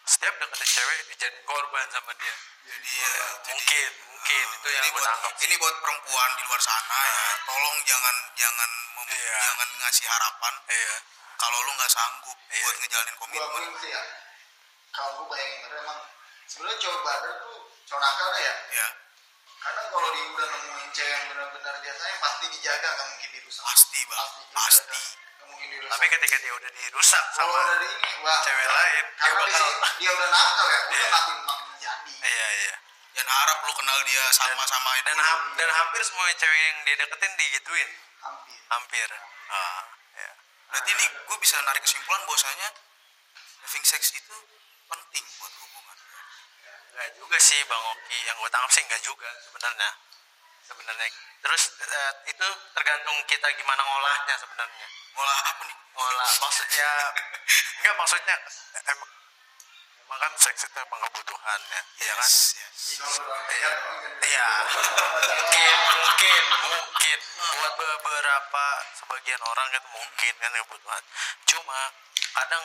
setiap deketin cewek dijadiin korban sama dia. Jadi ya jadi- mungkin itu yang ini buat ini buat perempuan di luar sana ya. Tolong jangan jangan mem- Iya. jangan ngasih harapan. Iya. Kalau lu nggak sanggup Iya. buat ngejalanin gue komitmen sih ya. Kalau gue bayangin karena emang sebenarnya cowok bader tuh cowok nakal ya? Ya karena kalau dia udah nemuin cewek yang benar-benar dia sayang pasti dijaga nggak mungkin dirusak. Pasti bang. Pasti pasti. Dirusak. Tapi ketika dia udah dirusak kalau sama dari ini wah. cewek lain, dia karena bakal- dia, dia udah nakal ya udah Iya. makin makin jadi iya iya dan harap lu kenal dia sama-sama itu. dan ham- dan hampir semua cewek yang dia deketin digituin? Hampir. Hampir. Ah ya. Berarti ini gue bisa narik kesimpulan bahwasanya having sex itu penting buat hubungan. Enggak juga sih Bang Oki, yang gue tangkap sih enggak juga sebenarnya. Sebenarnya. Terus eh, itu tergantung kita gimana ngolahnya sebenarnya. ngolah apa nih? Ngolah maksudnya enggak maksudnya emang emang kan seks itu emang kebutuhan ya, iya kan? yes yes Iya, iya. mungkin, mungkin, mungkin buat beberapa sebagian orang itu mungkin kan kebutuhan. Cuma kadang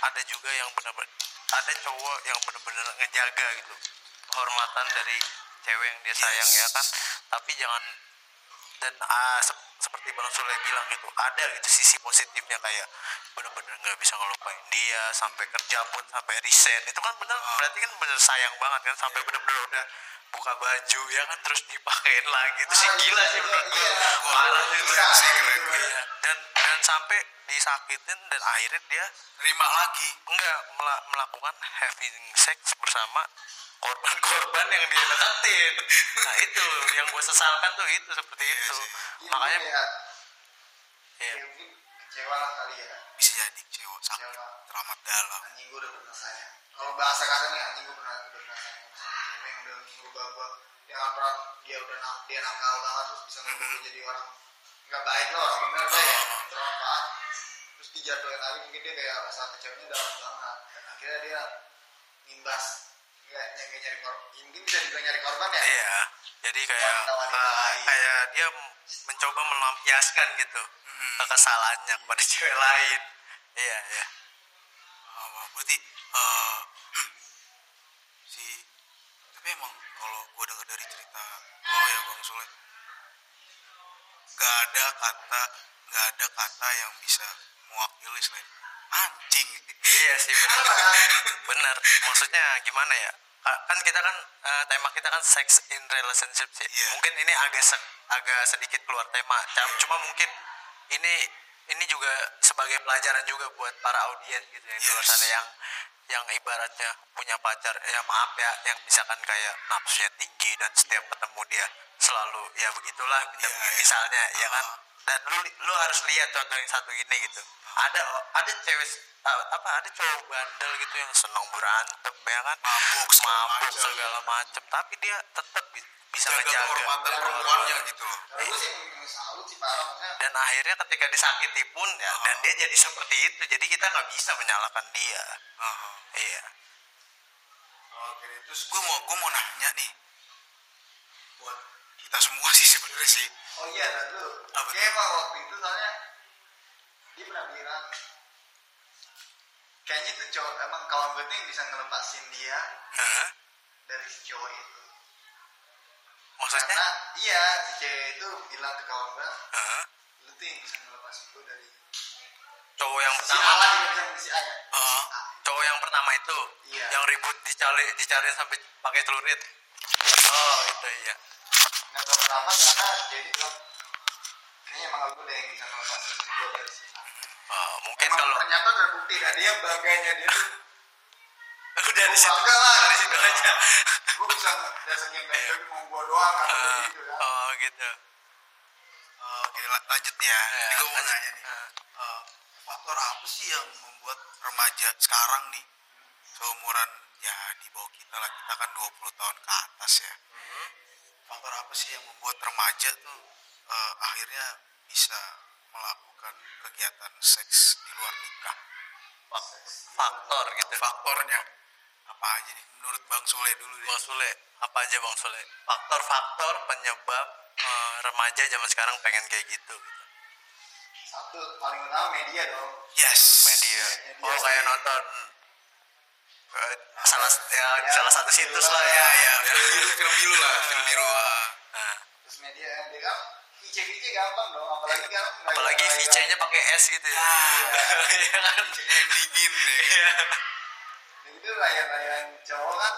ada juga yang benar-benar ada cowok yang benar-benar ngejaga gitu penghormatan dari cewek yang dia sayang ya kan tapi jangan dan sep- seperti bang Sule bilang gitu ada gitu sisi positifnya kayak bener-bener nggak bisa ngelupain dia sampai kerja pun sampai resign itu kan bener berarti kan bener sayang banget kan sampai bener-bener udah buka baju ya kan terus dipakein lagi itu sih gila sih menurut gue iya. parah itu sih gitu. keren Iya. dan dan sampai disakitin dan akhirnya dia Terima lagi. enggak mela- melakukan having sex bersama korban-korban yang dia deketin. Nah itu yang gue sesalkan tuh itu seperti Iya itu. sih. Iya, makanya iya. ya mungkin kecewa lah kali ya. Bisa jadi kecewa sakit Kecewa. teramat dalam. anjing gue udah pernah sayang. Kalau bahasa kasarnya anjing gue pernah udah pernah sayang sama cewek yang udah merubah gue yang orang dia udah nak dia nakal banget terus bisa gue jadi orang nggak baik lah orang bener lah ya bermanfaat terus dijatuhin lagi mungkin dia kayak rasa kecewanya dalam banget. Dan akhirnya dia nimbas nggak nyari nyari korban ya, mungkin bisa dibilang nyari korban ya iya jadi kayak lain. kayak dia mencoba melampiaskan gitu Hmm. kesalahannya kepada cewek lain iya iya Oh, berarti eh si tapi emang kalau gue dengar dari cerita lo ya bang Sule nggak ada kata nggak ada kata yang bisa mewakili selain anjing. Iya sih benar. Benar. Maksudnya gimana ya? Ka- kan kita kan eh, tema kita kan sex in relationship sih. Iya. mungkin ini agak se- agak sedikit keluar tema. Cuma mungkin ini ini juga sebagai pelajaran juga buat para audiens gitu yang di luar Yes. sana yang yang ibaratnya punya pacar ya maaf ya yang misalkan kayak nafsunya tinggi dan setiap ketemu dia selalu ya begitulah Iya, iya. misalnya ya kan? Dan lu lu harus lihat contoh yang satu ini gitu ada ada cewek uh, apa ada cowok bandel gitu yang senang berantem ya kan? Mabuk segala mabuk macam. segala macem. Tapi dia tetap bi- bisa jaga ngejaga. kehormatan perempuannya gitu. Loh maksudnya dan akhirnya ketika disakiti pun ya dan dia jadi seperti itu. Jadi kita nggak bisa menyalahkan dia. Aha. iya. Oke, terus gue mau gue mau nanya nih. Buat kita semua sih sebenarnya sih. Oh iya, lu. Apa Kayak waktu itu soalnya dia pernah bilang kayaknya tuh cowok emang kawan gue tuh yang bisa ngelepasin dia Hah? dari si cowok itu. maksudnya Karena iya si cewek itu bilang ke kawan gue, lu tuh yang bisa ngelepasin gue dari cowok yang si pertama A lah A ya. Si A. cowok yang pertama itu Iya. yang ribut dicari dicari sampai pakai celurit oh itu iya Nggak tahu kenapa karena jadi bilang kayaknya emang lu deh yang bisa ngelepasin gue dari si A. Oh, mungkin Emang kalau ternyata terbukti dan dia bangganya dia tuh udah di situ. Bangga lah. Dari situ aja. Gue bisa dari sekian dari tapi mau gue doang kan Ah, gitu kan. oh gitu. Oke, la- lanjut nih ya. Ya, Ini gue mau nanya nih. Ah. Eh, faktor apa sih yang membuat remaja sekarang nih seumuran ya di bawah kita lah. Kita kan 20 tahun ke atas ya. Faktor apa sih yang membuat remaja tuh eh, akhirnya bisa melakukan kegiatan seks di luar nikah? Fak- faktor gitu Faktornya apa aja nih menurut Bang Sule dulu deh. Bang Sule apa aja Bang Sule faktor-faktor penyebab eh, remaja zaman sekarang pengen kayak gitu gitu. satu paling utama media dong Yes. media media oh kayak nonton eh, salah ya, Ya, salah satu situs lah ya Ya, ya, film biru, lah, film biru. ah. Nah, terus media dia kan VC VC gampang dong apalagi kan nggak- apalagi nggak- VC-nya pakai S gitu ya. Ah. Iya kan? Dingin. Iya. Ya gitu layan-layan cowok kan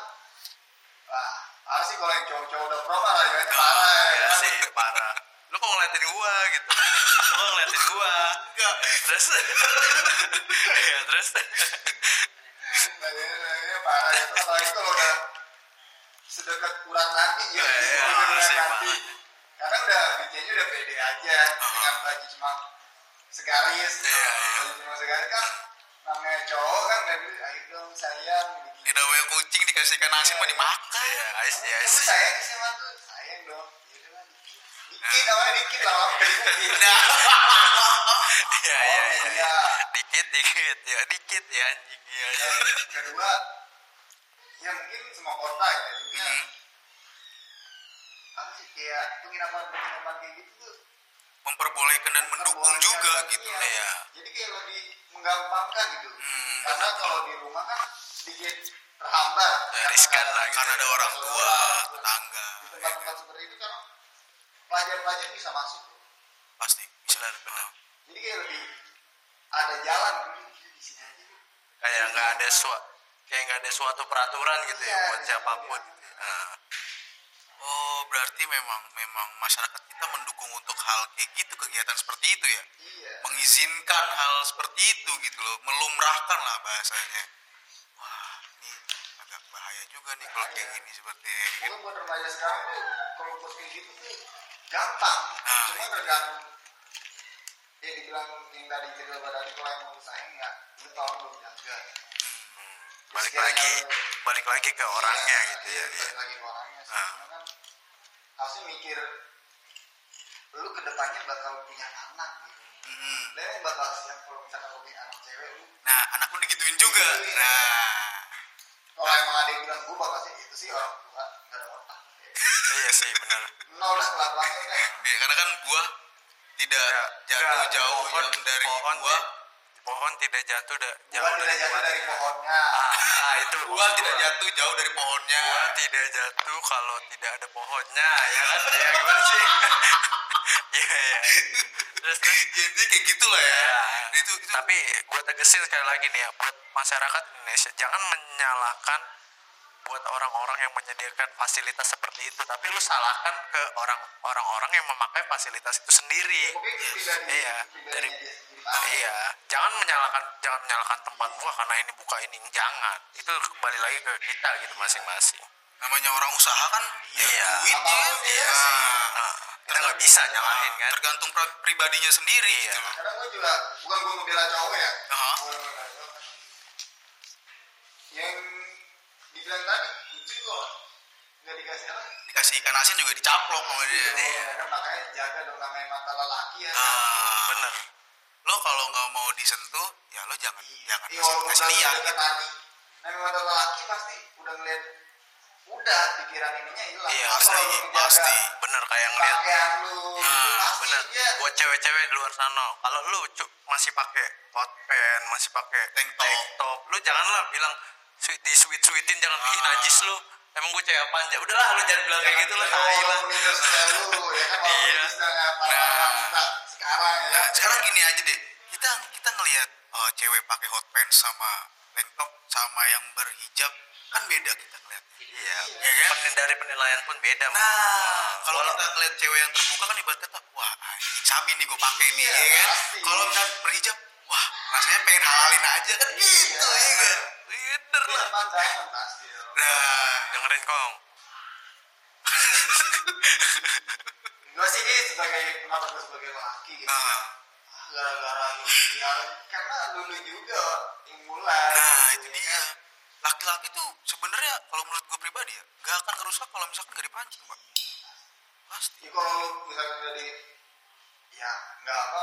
wah parah sih kalau yang cowok-cowok udah pro mah layannya parah ya Iya kan? sih parah. Lu kok ngeliatin gua gitu? Lu ngeliatin gua? Enggak. terus? Ya terus? Layannya parah ya. Apalagi kalau udah sedekat urat nanti ya Iya, iya, urat sih, nanti karena udah VC-nya udah pede aja dengan baju cuma segaris Iya, iya. baju cuma segaris kan namanya cowok kan nggak bisa ayo dong sayang begini Ini namanya kucing dikasihkan nasi mah dimakan. ya guys ya Kamu sih sayang sih sama tuh sayang dong. Dikit awalnya dikit jadi dikit ya ya ya iya. dikit dikit ya dikit ya anjing ya kedua ya mungkin semua kota ya jadinya Hmm. apa sih kayak penginapan penginapan kayak gitu tuh Memperbolehkan dan mendukung juga gitu. Iya. Iya. jadi kayak lebih menggampangkan gitu Hmm. karena kalau di rumah kan sedikit terhambat Ya, riskan lah gitu karena ya. ada orang tua tetangga di tempat-tempat seperti itu kan pelajar-pelajar bisa masuk pasti bisa benar benar jadi kayak lebih ada jalan gitu di sini aja kayak nggak ada suatu kayak nggak ada suatu peraturan gitu ya Iya, buat iya, siapa pun iya. gitu ya. Nah, oh berarti memang memang masyarakat kita mendukung untuk hal kayak gitu kegiatan seperti itu ya? Iya. Mengizinkan hal seperti itu gitu loh melumrahkan lah bahasanya. Wah ini agak bahaya juga nih kalau kayak gini seperti mungkin buat remaja sekarang tuh kalau buat kayak gitu tuh gampang. Ah, cuma iya. tergantung ya dibilang yang tadi cerita pada tadi kalau emang usahain nggak lu tahun belum jaga. Hmm, balik lagi lu- balik lagi ke orangnya Iya, gitu iya, ya balik lagi ke orangnya sih Ah. Karena kan harusnya mikir lu ke depannya bakal punya anak gitu. Hmm. dan yang bakal siap kalau misalkan lu punya anak cewek lu nah anak lu digituin juga. Digituin. nah. Kalau emang ada yang bilang gue bakal sih itu sih orang tua nggak ada otak. Iya sih benar. Nol dah kelakuannya kan. Ya, karena kan buah tidak Nggak, jatuh jauh yang dari pohon, buah pohon tidak jatuh da, jauh buah tidak jatuh dari pohonnya. Ah, ah, itu buah tidak jatuh jauh dari pohonnya. Buah tidak jatuh kalau tidak ada pohonnya ya kan? Ya gimana sih. Iya iya. Terus terus? Jadi kayak gitulah ya. Ya. itu itu. Tapi gue tegesin sekali lagi nih ya buat masyarakat Indonesia jangan menyalahkan buat orang-orang yang menyediakan fasilitas seperti itu tapi lu salahkan ke orang orang-orang yang memakai fasilitas itu sendiri pribadi Iya, dari- iya jangan menyalahkan jangan menyalahkan tempat gua karena ini buka ini jangan itu kembali lagi ke kita gitu masing-masing namanya orang usaha kan ya Iya. duit ya iya Iya. sih Nah, kita nggak bisa nyalahin kan tergantung pri- pribadinya sendiri Iya. gitu loh karena gue juga bukan gue ngebela cowok ya. Gua ngebela cowok. yang dibilang tadi lucu kok. Nggak dikasih apa? Dikasih ikan asin juga dicaplok sama dia Iya, kan makanya jaga dong namanya mata lelaki ya. Kan? ah bener. Lo kalau nggak mau disentuh ya lo jangan jangan Iya, kasih, kasih lihat gitu. tadi namanya mata lelaki pasti udah ngeliat udah pikiran ininya hilang. Iya, pasti, pasti. bener kayak ngeliat pakaian lu Ah, pasti bener. dia. Buat cewek-cewek di luar sana kalau lu masih pakai hot pants masih pakai Tank top. top lu janganlah bilang sweet di sweet sweetin jangan ih Ah. najis lu emang gue cewek apaan ya udahlah lu jangan bilang kayak gitu lah Jangan tai lah "Oh, lu minder style lu ya kan Iya. Nah. sekarang ya Nah, sekarang gini aja deh kita kita ngelihat uh, cewek pakai hot pants sama top sama yang berhijab kan beda kita ngeliat iya Iya kan? Dari penilaian pun beda. Nah, kalau kita ngeliat cewek yang terbuka kan ibarat kata, wah anjing sabi nih gue pakai nih, Iya, ya kan? Kalau misalnya berhijab, wah rasanya pengen halalin aja kan gitu, Iya. ya kan? Bener beda lah pandangan pasti. Nah, dengerin kong gue sih ini sebagai kenapa gue sebagai laki gitu Ah, gara-gara ya karena dulu juga yang mulai nah gitu, itu ya dia. kan. Laki-laki tuh sebenarnya kalau menurut gue pribadi ya, gak akan ngerusak kalau misalkan gak dipancing, pak. Pasti. ya kalau lu misalkan dari ya nggak apa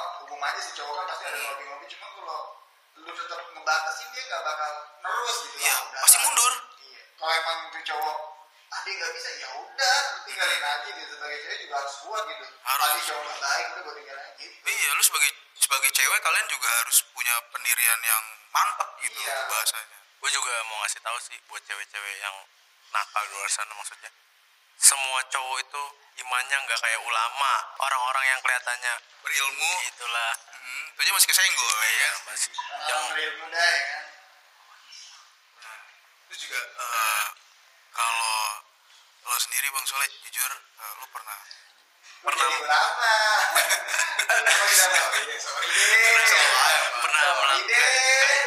aja sih cowok kan pasti ada ngopi-ngopi cuma kalau lu tetap ngebatasin dia nggak bakal nerus gitu lah, udah pasti mundur. iya kalau emang itu cowok ah dia nggak bisa ya udah tinggalin aja gitu sebagai cewek juga harus kuat gitu Harus. tadi cowok nggak baik udah gue tinggalin aja gitu Iya, lu sebagai sebagai cewek kalian juga harus punya pendirian yang mantap gitu Iya. bahasanya. gue juga mau ngasih tahu sih buat cewek-cewek yang nakal di luar sana maksudnya semua cowok itu imannya nggak kayak ulama orang-orang yang kelihatannya Berilmu, itulah hmm, itu aja masih kesenggol. iya masih. Yang muda ya kan? Terus juga eh, kalau lo sendiri Bang Soleh, jujur eh, lo pernah? Lu tidak mau iya pernah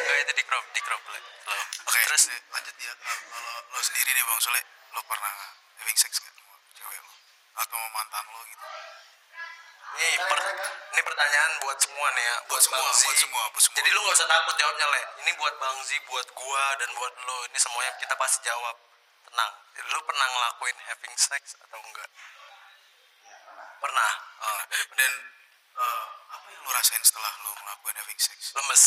kayak itu di crop di crop lah. Slow. Oke, terus? terus lanjut ya. Kalau lo sendiri nih Bang Soleh, lo pernah having sex gak sama cewek lo? Atau mantan lo gitu? Ini per, ini pertanyaan buat semua nih ya Buat semua, Bang Zi. buat semua, buat semua. jadi lu nggak usah takut jawabnya le ini buat bang Zi buat gua dan buat lo ini semuanya kita pasti jawab. Tenang. Jadi, lu pernah ngelakuin having sex atau enggak? Ya pernah. Pernah. Oh, Dan eh, apa yang lo rasain setelah lo ngelakuin having sex? lemes.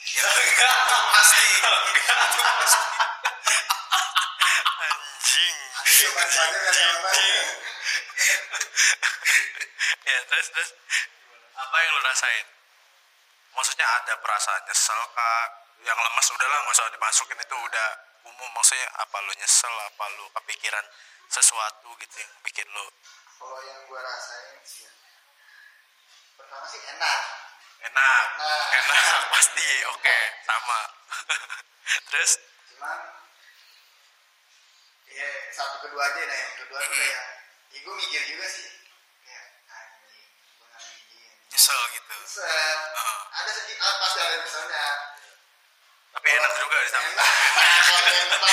Ya, itu pasti. Itu pasti. anjing. Obat saja kan jawabannya ya terus terus. Apa yang lu rasain? Maksudnya ada perasaan nyesel kak yang lemes udahlah nggak usah dimasukin itu udah umum. Maksudnya apa lo nyesel apa lo kepikiran sesuatu gitu yang bikin lo kalau yang gue rasain sih ya, pertama sih enak. Enak? Nah. enak pasti. Oke sama. Terus? Cuman ya satu kedua aja nah yang kedua tuh kayak ya gue mikir juga sih kayak anjing gue nggak nyesel gitu. Ada sedikit ah, pasti ada misalnya tapi enak juga di sana. Enak. Pertama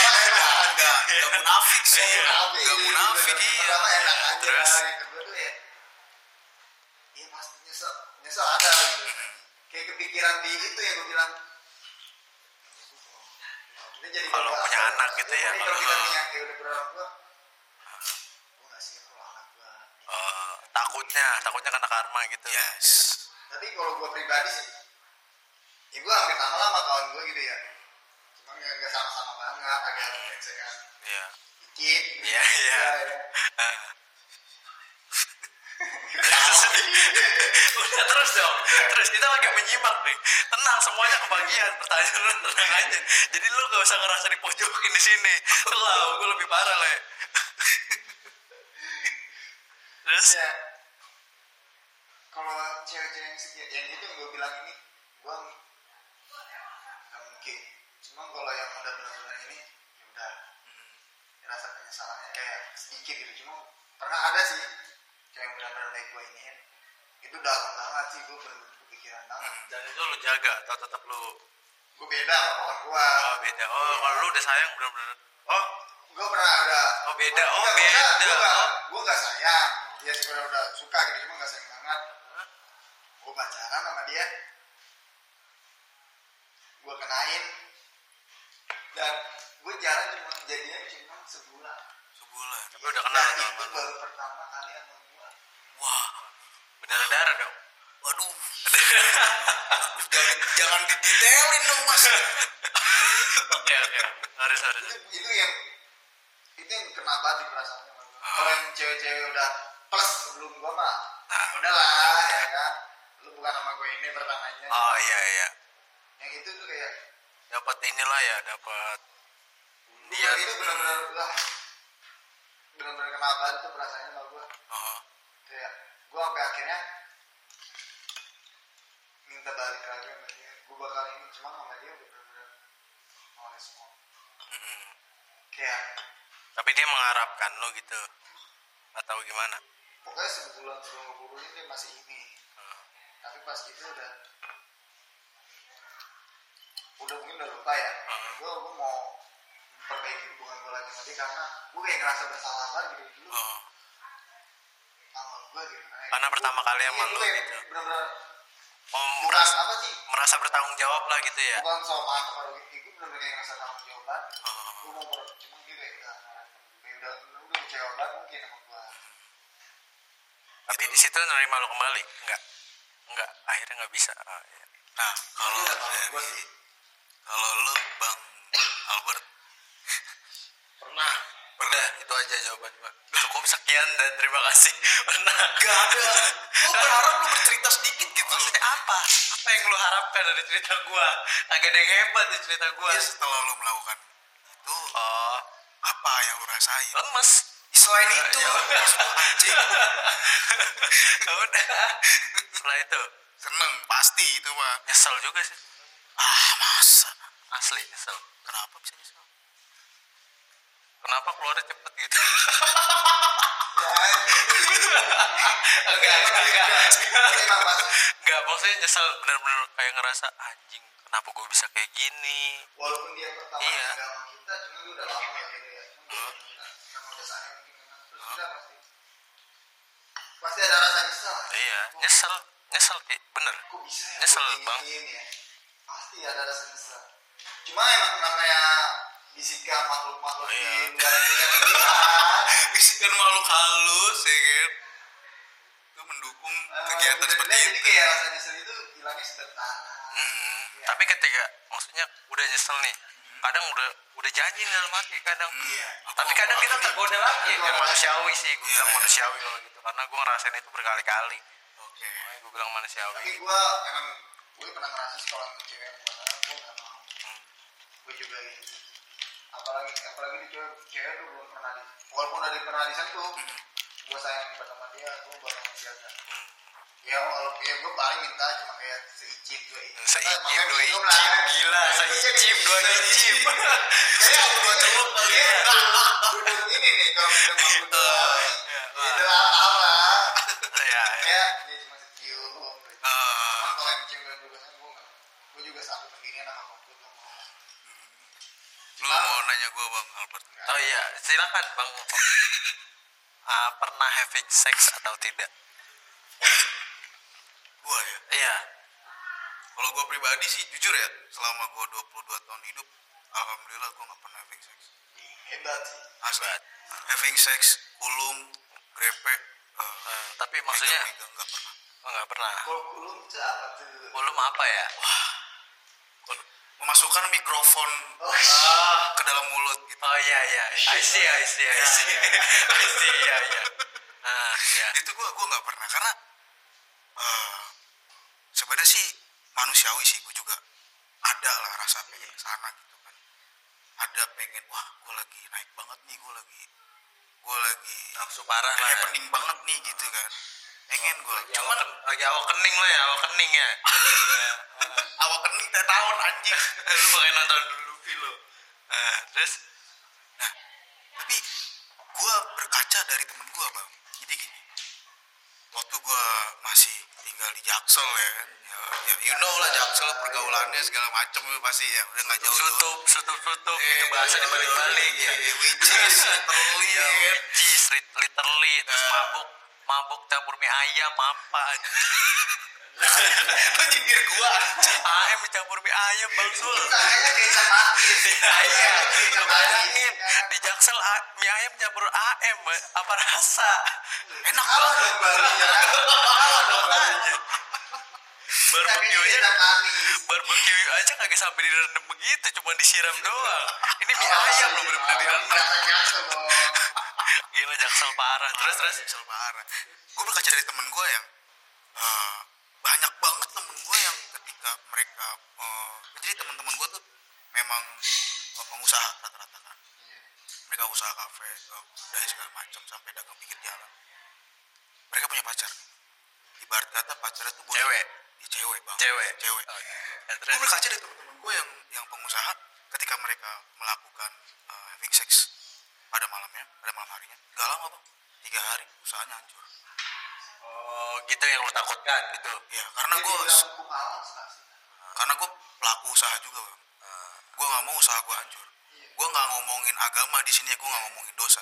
enggak enggak munafik sih. Iya, enggak munafik. iya pertama enak aja Terus? yang kedua tuh ya. Iya pasti nyesel. Nyesel ada gitu. Kayak kepikiran di itu yang gue bilang. Kalau punya anak gitu ya, Jadi kalau kita punya kayak udah berorang tua gue nggak siap kalau anak gue Eh, takutnya takutnya kena karma gitu yes tapi kalau gue pribadi sih ya gue hampir sama lah sama kawan gue gitu ya cuma nggak nggak sama-sama banget agak brengsek-an Iya. dikit. Iya, iya. Ya, ya. Ah. Udah terus dong. Terus kita lagi menyimak nih. Tenang semuanya kebagian. Pertanyaan lu tenang aja. Jadi lu gak usah ngerasa dipojokin di sini. Lah, gue lebih parah le. Terus ya kalau cewek-cewek yang setia yang itu yang gue bilang ini gue nggak mungkin. Cuma kalau yang udah benar-benar ini ya udah. Rasa penyesalannya kayak sedikit gitu. Cuma pernah ada sih kayak yang benar-benar baik gue ini itu dalam banget sih gue benar-benar kepikiran banget. Dan itu lu jaga atau tetap lu? Gue beda sama kawan gue oh beda. Oh, kalau lu udah sayang bener-bener. Oh, gue pernah ada. Oh, beda. Oh, Enggak, beda. gue gak, Oh. gue gak sayang. Dia sebenarnya udah suka gitu cuma gak sayang banget gue pacaran sama dia gue kenain dan gue jalan cuma jadinya cuma sebulan sebulan tapi udah kenal dan tuh itu sama lu. baru pertama kali sama gue wah Berdarah-darah dong. waduh jangan jangan didetailin dong mas Oke, oke. Harus harus. itu itu yang itu yang kena banget di gua. kalau yang cewek-cewek udah plus sebelum gue mah nah udahlah ya kan lu bukan sama gue ini pertamanya Oh iya iya. yang itu tuh kayak Dapat inilah ya, dapat dia itu benar-benar lah benar-benar kena banget tuh perasaannya sama gue oh. kayak gue sampai akhirnya minta balik lagi sama dia gue bakal ini cuma sama dia benar-benar mau respon kayak Tapi dia mengharapkan lo gitu. Atau gimana? pokoknya sebulan sebelum gue dia masih ini. Tapi pas itu udah udah mungkin udah lupa ya Hmm. gue gue mau memperbaiki hubungan gue lagi sama dia karena gue kayak ngerasa bersalah banget gitu dulu Oh. sama gue gitu Karena pertama kali Iya, gue lu gitu. bener-bener Oh, bukan merasa, apa sih merasa bertanggung jawab lah gitu ya. bukan soal maaf atau gitu gue bener-bener kayak ngerasa tanggung jawab banget gitu. Oh. gue mau ber cuma dia kayak udah udah udah kecewa banget mungkin sama gue Tapi di situ nerima lo kembali? Enggak. Enggak, akhirnya nggak bisa. Ah, iya. nah kalau Iya, kalau dari gua kalau lu bang Albert Pernah. Udah, itu aja jawaban gua. Cukup sekian dan terima kasih. Pernah. gak ada gue berharap lu bercerita sedikit gitu Maksudnya apa? Apa yang lo harapkan dari cerita gua? Agak ada yang hebat di cerita gua. ya setelah lu melakukan itu Oh, apa yang lu rasain lemes. selain itu Ya. lu anjing Ya udah. Setelah itu seneng pasti itu mah nyesel juga sih. ah masa Asli nyesel. kenapa bisa nyesel Kenapa keluarnya cepet gitu? ya enggak, enggak, enggak. Maksudnya nyesel bener-bener kayak ngerasa anjing. Kenapa gue bisa kayak gini? walaupun dia pertama Iya. kita cuma udah lama ya gitu ya udah sayang mungkin terus kita pasti ada rasa nyesel Iya, Kok- nyesel, nyesel Ki. bener. kok bisa ya Nyesel, Bang. ya pasti ada rasa nyesel cuma emang namanya bisikan makhluk-makhluk Oh, iya. di luar tidak terlihat bisikan makhluk halus ya kan itu mendukung Eh, kegiatan seperti itu jadi kayak rasa nyesel itu hilangnya sebentar Mm-mm. Iya. Tapi ketika maksudnya udah nyesel nih, kadang udah udah janji dalam hati kadang. Iya. Tapi kadang kita tergoda lagi. Iya. Ya, manusiawi sih, gue Iya, bilang iya. manusiawi kalau gitu. Karena gue ngerasain itu berkali-kali. oke Makanya gue bilang manusiawi. tapi gue emang gue pernah ngerasa sih kalau cewek yang pacaran gue nggak mau Hmm. gue juga gitu apalagi apalagi di cewek cewek tuh belum pernah di walaupun udah di- pernah disentuh Hmm. gue sayang banget sama dia gue bakal menjaga ya kalau ya gue paling minta cuma kayak seicip dua icip Seicip, Makanya dua bingung icip, lah. gila, seicip, dua icip. Jadi aku Dua celup kali Iya, ya. ini nih kalau aku tuh Iya, itu apa ya ya dia cuma secium Ah. cuma kalau yang cium dan berusaha gue nggak gue juga satu pendirian sama kamu tuh lu mau nanya gue bang Albert? Oh iya. Silakan bang Oki Ah, pernah having sex atau tidak gue ya? Iya. Kalau gue pribadi sih jujur ya selama gue 22 tahun hidup alhamdulillah gue nggak pernah having sex. Hebat sih. Asli. Having sex kulum grepe uh, Eh, tapi maksudnya nggak pernah. Oh, nggak pernah. Kalau kulum tuh apa tuh? Belum apa ya? Memasukkan mikrofon oh ke dalam mulut gitu. Oh iya iya. I see I see I see. I see iya iya. Ah iya. Itu gue gue nggak pernah karena eh, sebenarnya sih manusiawi sih gue juga ada lah rasa pengen ke sana gitu kan. Ada pengen wah gue lagi naik banget nih gue lagi gue lagi nafsu parah lah ya. banget nih gitu kan. Pengen gue cuman cuman lagi awak kening lah ya awak kening ya. Awak kening teh tahun anjing. Lu pakai nonton dulu lo ah terus nah tapi gue berkaca dari temen gue bang. Jadi gini waktu gue masih tinggal di Jaksel ya. Kan ya, ya you know lah Jaksel pergaulannya segala macem lu pasti ya. Udah nggak jauh sutup sutup sutup Eh, itu bahasa iya, dibalik-balik ya. iya, which is literally, ya. Ya which is lit- literally terus Nah. mabuk mabuk campur mie ayam apa lu nyindir anjing. Ayam campur mie ayam bang Sul kayaknya kecap manis iya kecap manis di Jaksel mie ayam campur AM apa rasa? Enak banget dong Bali ya kalah dong Bali barbecue aja. barbecue aja kagak sampai direndam begitu cuma disiram doang. Ini mie ayam loh bener-bener direndam. Gila Jaksel parah. Terus terus? Jaksel parah. Gue berkaca dari temen gue yang eh, banyak banget temen gue yang ketika mereka eh, jadi teman-teman gue tuh memang eh, pengusaha rata-rata kan. Mereka usaha kafe dari segala macam sampai dagang pinggir jalan. Mereka punya pacar. Ibarat kata pacarnya tuh Cewek? Ya, cewek bang. Cewek. Cewek. Oh, ya, gue terus? Berkaca dari teman-teman gue yang yang pengusaha ketika mereka melakukan uh, having sex pada malamnya pada malam harinya. Gak lama bang. Tiga hari usahanya hancur. Oh gitu yang lu takutkan gitu? Ya karena gue karena gue pelaku usaha juga bang. Gue nggak mau usaha gue hancur. Gue nggak ngomongin agama di sini ya gue nggak ngomongin dosa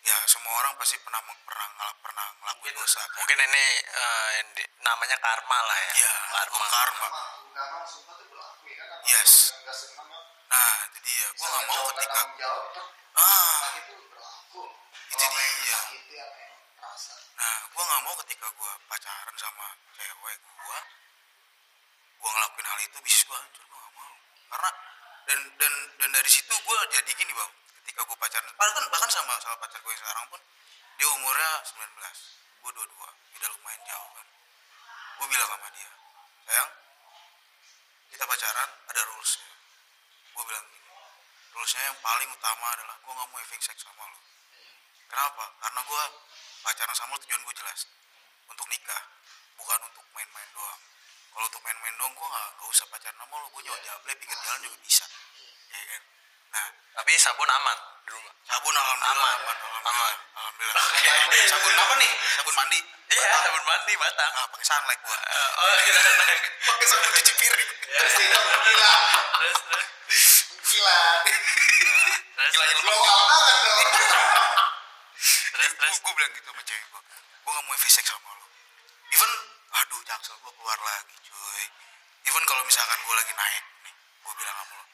ya semua orang pasti pernah pernah pernah ngelakuin dosa kan? mungkin ini eh, yang di- namanya karma lah ya. Ya karma. karma. Sumpah tuh berlaku ya kan? Yes. kan nah jadi ya gue nggak mau ketika jawab tuh ah. Itu berlaku. Itu dia. rasa Nah, gue nggak mau ketika gue pacaran sama cewek gue, gue ngelakuin hal itu bisnis gue hancur, gue nggak mau. Karena dan dan dan dari situ gue jadi gini bang, ketika gue pacaran, bahkan bahkan sama sama pacar gue yang sekarang pun dia umurnya 19, gue 22, beda lumayan jauh kan. Gue bilang sama dia, sayang, kita pacaran ada rulesnya. Gue bilang gini, rulesnya yang paling utama adalah gue nggak mau having sex sama lo. Kenapa? Karena gue pacaran sama lo tujuan gue jelas untuk nikah, bukan untuk main-main doang. Kalau untuk main-main doang gue gak, gak usah pacaran sama lo, gue nyawa jable pinggir jalan juga bisa, ya kan? Nah, tapi sabun aman di rumah. Sabun alhamdulillah Aman. aman, Aman. alhamdulillah, alhamdulillah. Sabun apa nih? Sabun mandi. iya sabun mandi batang. Ah, pakai sunlight gue. Eh, oh iya Pakai sabun cuci piring. tidak mengkilat terus terus terus. Gila, terus gila. blow up banget dong terus terus. Gue bilang gitu sama cewek gue gue gak mau sex sama lo even aduh jaksel gue keluar lagi cuy. Even kalau misalkan gue lagi naik nih gue bilang sama lo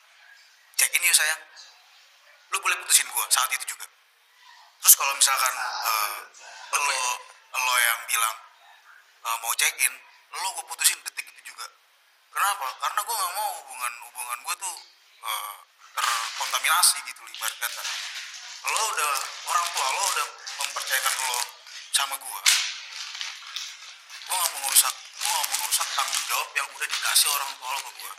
cek ini yuk sayang. Lu boleh putusin gue saat itu juga. Terus kalau misalkan eh, lo lo yang bilang eh, mau check in lo gue putusin detik itu juga. Kenapa? Karena gue nggak mau hubungan hubungan gue tuh eh, terkontaminasi gitu loh, ibarat kata. Lo udah orang tua lo udah mempercayakan lo sama gue gue gak mau ngerusak gue gak mau ngerusak tanggung jawab yang udah dikasih orang tua lo ke gue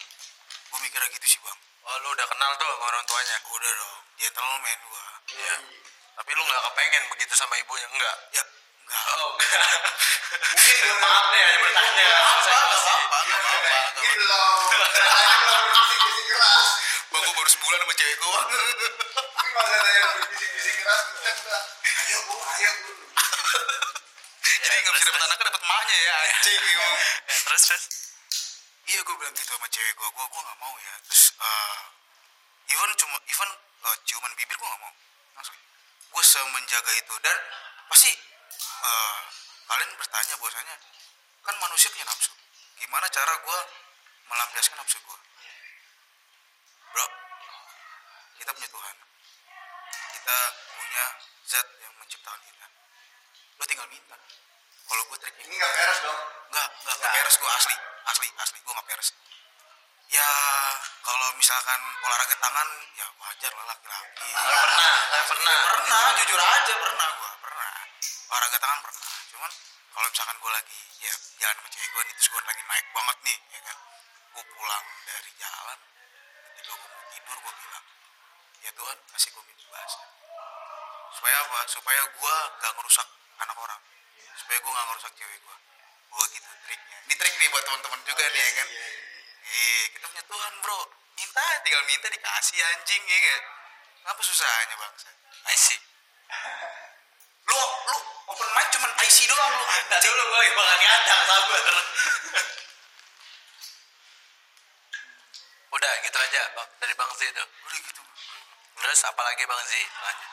gue mikirnya gitu sih bang oh lu udah kenal tuh sama orang tuanya udah dong gentleman gue Iya. Tapi lu nggak kepengen begitu sama ibunya enggak? ya enggak Oh, enggak. Mungkin belum Maaf nih hanya bertanya. apa apa apa. Tanya belum berbisik-bisik keras. bang gue baru sebulan sama cewek bang Mungkin kalau saya tanya berbisik-bisik keras, kan ayo bu, ayo bu. jadi nggak bisa dapet anaknya dapet emaknya ya anjing gitu. Ya, terus terus. iya gue bilang gitu sama cewek gue gue gue nggak mau ya terus eh even cuma even eh, ciuman bibir gue nggak mau. Langsung. Gue semenjaga itu. Dan pasti eh kalian bertanya bahwasanya kan manusia punya nafsu. Gimana cara gue melampiaskan nafsu gue bro kita punya Tuhan. Kita punya zat yang menciptakan kita. Lo tinggal minta. Kalau gue trik Ini nggak beres dong. Enggak, enggak beres gue asli, asli, asli. Gue nggak beres. Ya kalau misalkan olahraga tangan, ya wajar lah laki-laki. Nggak pernah, nggak pernah. Pernah, jujur aja pernah gue, pernah. Olahraga tangan pernah. Cuman kalau misalkan gue lagi ya jalan sama cewek gue nih, terus gue lagi naik banget nih, ya kan. Gue pulang dari jalan, ketika gue mau tidur gue bilang, ya Tuhan kasih gue mimpi basah. Supaya apa? Supaya gue gak ngerusak anak orang. Supaya gue gak ngerusak cewek gue. Gue gitu triknya. Ini trik nih buat teman-teman juga nih ya kan. Iya, iya, iya. Eh, kita punya Tuhan bro. Minta, tinggal minta dikasih anjing ya kan. Ngapa susahnya bangsa? I see. Lu, lu open mic cuman IC doang lu. Tadi dulu gue bakal nyadar sabar. Udah gitu aja Bang. dari Bang Z itu. Udah gitu. Terus apa lagi Bang Z? Lanjut.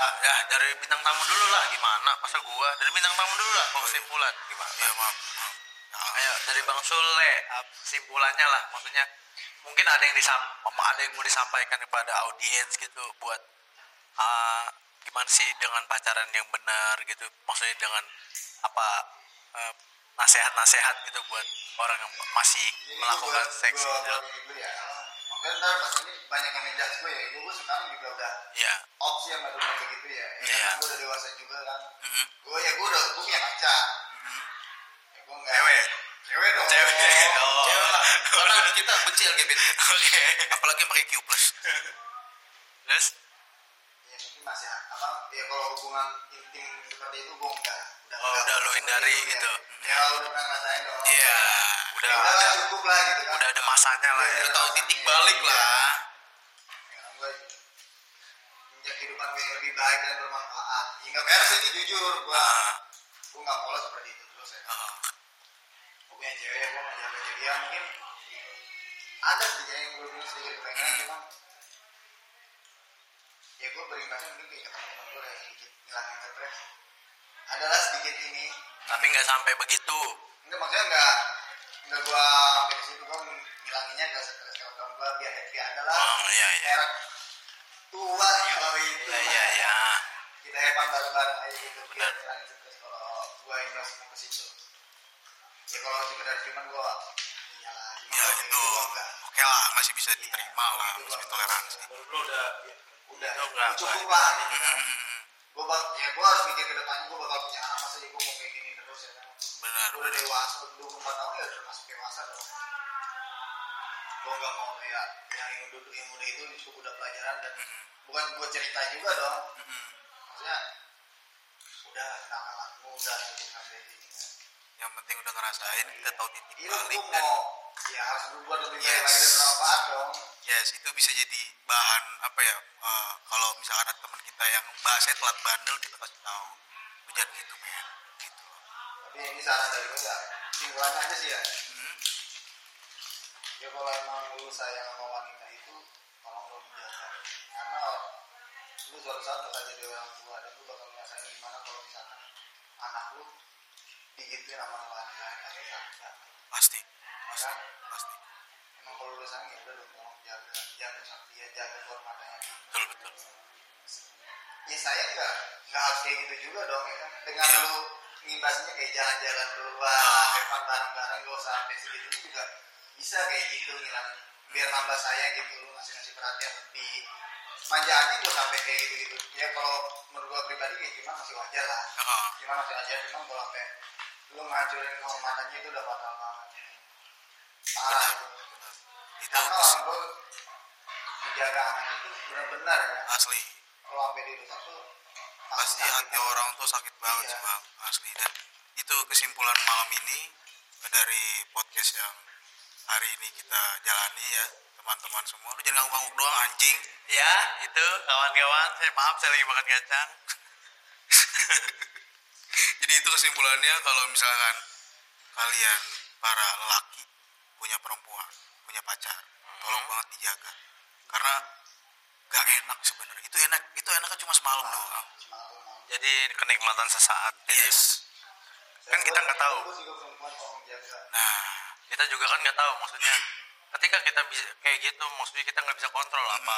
Nah, ya dari bintang tamu dulu lah gimana? Masa gua dari bintang tamu dulu lah kesimpulan gimana? Ya maaf. maaf. Ya, Ayo dari Bang Sule kesimpulannya lah maksudnya mungkin ada yang disam ada yang mau disampaikan kepada audiens gitu buat ah, gimana sih dengan pacaran yang benar gitu maksudnya dengan apa eh, nasihat-nasihat gitu buat orang yang masih melakukan seks gitu. Dulu ya. Mungkin ntar pas ini banyak yang ngejudge gue ya. Gue, gue sekarang juga udah Iya. opsi sama dunia begitu ya. Ya, Iya. karena gue udah dewasa juga kan. Mhm. Gue ya gue udah gue punya pacar. Mhm. Ya, gue nggak. Cewek? Cewek dong. Cewek. Oh. Cewek lah. Karena kita benci LGBT. Oke. Apalagi yang pakai Q+. Terus Ya mungkin masih apa? Ya kalau hubungan intim seperti itu gue enggak. Udah, Oh, enggak udah seperti hindari ya. gitu. Ya udah pernah ngerasain dong. Iya. Udah Ya udah cukup lah gitu kan. udah ada masanya lah ya. Udah tahu titik balik lah. Ya, gue menjadi kehidupan gue yang lebih baik dan bermanfaat. Ya nggak beres ini jujur gue. Ah. Gue nggak polos seperti itu terus ya. Ah. gue punya cewek gue menjaga cewek ya mungkin ada sedikit yang gue punya sedikit kepengenan cuma ya gue berimbasnya mungkin kayak teman-teman gue kayak sedikit ngilangin stres adalah sedikit ini Tapi nggak sampai begitu. enggak maksudnya enggak enggak gue sampai ke situ gue ngilanginnya ke stres kalau teman gue biar happy ada lah Oh iya iya. merek tua kalau itu Iya iya iya. kita hebat bareng-bareng aja gitu biar ngilangin stres kalau gue invest ke situ ya kalau sekedar cuman iyalah cuma Ya itu. gitu enggak Oke lah, masih bisa diterima lah, Itu masih gua- toleransi. Lu udah udah enggak. cukup lah gitu gue bak ya gue harus mikir ke depannya gue bakal punya anak masa ya gue Benar. udah dewasa udah 24 tahun ya udah termasuk dewasa dong gue nggak mau kayak yang yang duduk yang muda itu cukup udah pelajaran dan Mhm. bukan buat cerita juga dong Mhm. maksudnya udah kenakalanmu udah cukup sampai kan. Yang penting udah ngerasain, kita tahu titik iya balik dan mau ya harus berbuat lebih baik Yes. lagi dan bermanfaat dong yes itu bisa jadi bahan apa ya? eh, kalau misalkan ada teman kita yang bahasanya telat bandel kita kasih tahu, men, gitu. Tapi ini saran dari gue ya simpulannya aja sih ya. Hmm. ya kalau emang lu sayang sama wanita itu tolong lu jaga karena lu suatu saat bakal jadi orang tua dan lu bakal ngerasain gimana kalau misalkan anak lu digituin sama wanita tapi sakit Pasti, pasti, kan? Pasti. emang kalau lu sayang ya udah dong tolong jaga. Jaga sakti ya jaga kehormatannya betul betul. ya saya nggak? Nggak harus kayak gitu juga dong ya kan? Dengan Iya. lu ngimbasnya kayak jalan-jalan keluar hebat bareng-bareng gak usah sampai segitu juga bisa kayak gitu ngilangin biar nambah sayang gitu lu ngasih ngasih perhatian lebih. Manjaannya gue sampai kayak gitu gitu ya kalau menurut gue pribadi kayak cuma masih wajar lah. Cuma masih wajar cuma kalau sampai lu ngancurin kehormatannya itu udah fatal banget. Parah itu. karena orang tua menjaga anak itu benar-benar ya. Asli. Kalau sampai dirusak tuh pasti hati orang tuh sakit banget Iya. sih bang. Asli. Dan itu kesimpulan malam ini dari podcast yang hari ini kita jalani ya teman-teman semua. Lu jangan ngangguk-ngangguk doang anjing. Ya itu kawan-kawan. Saya maaf saya lagi makan kacang. Jadi itu kesimpulannya kalau misalkan kalian para lelaki punya perempuan punya pacar tolong banget dijaga. Karena gak enak sebenarnya. Itu enak itu enaknya cuma semalam doang. Semalam, malam. jadi kenikmatan sesaat jadi yes. Kan kita nggak tahu. nah kita juga kan nggak tahu maksudnya ketika kita bisa kayak gitu maksudnya kita nggak bisa kontrol apa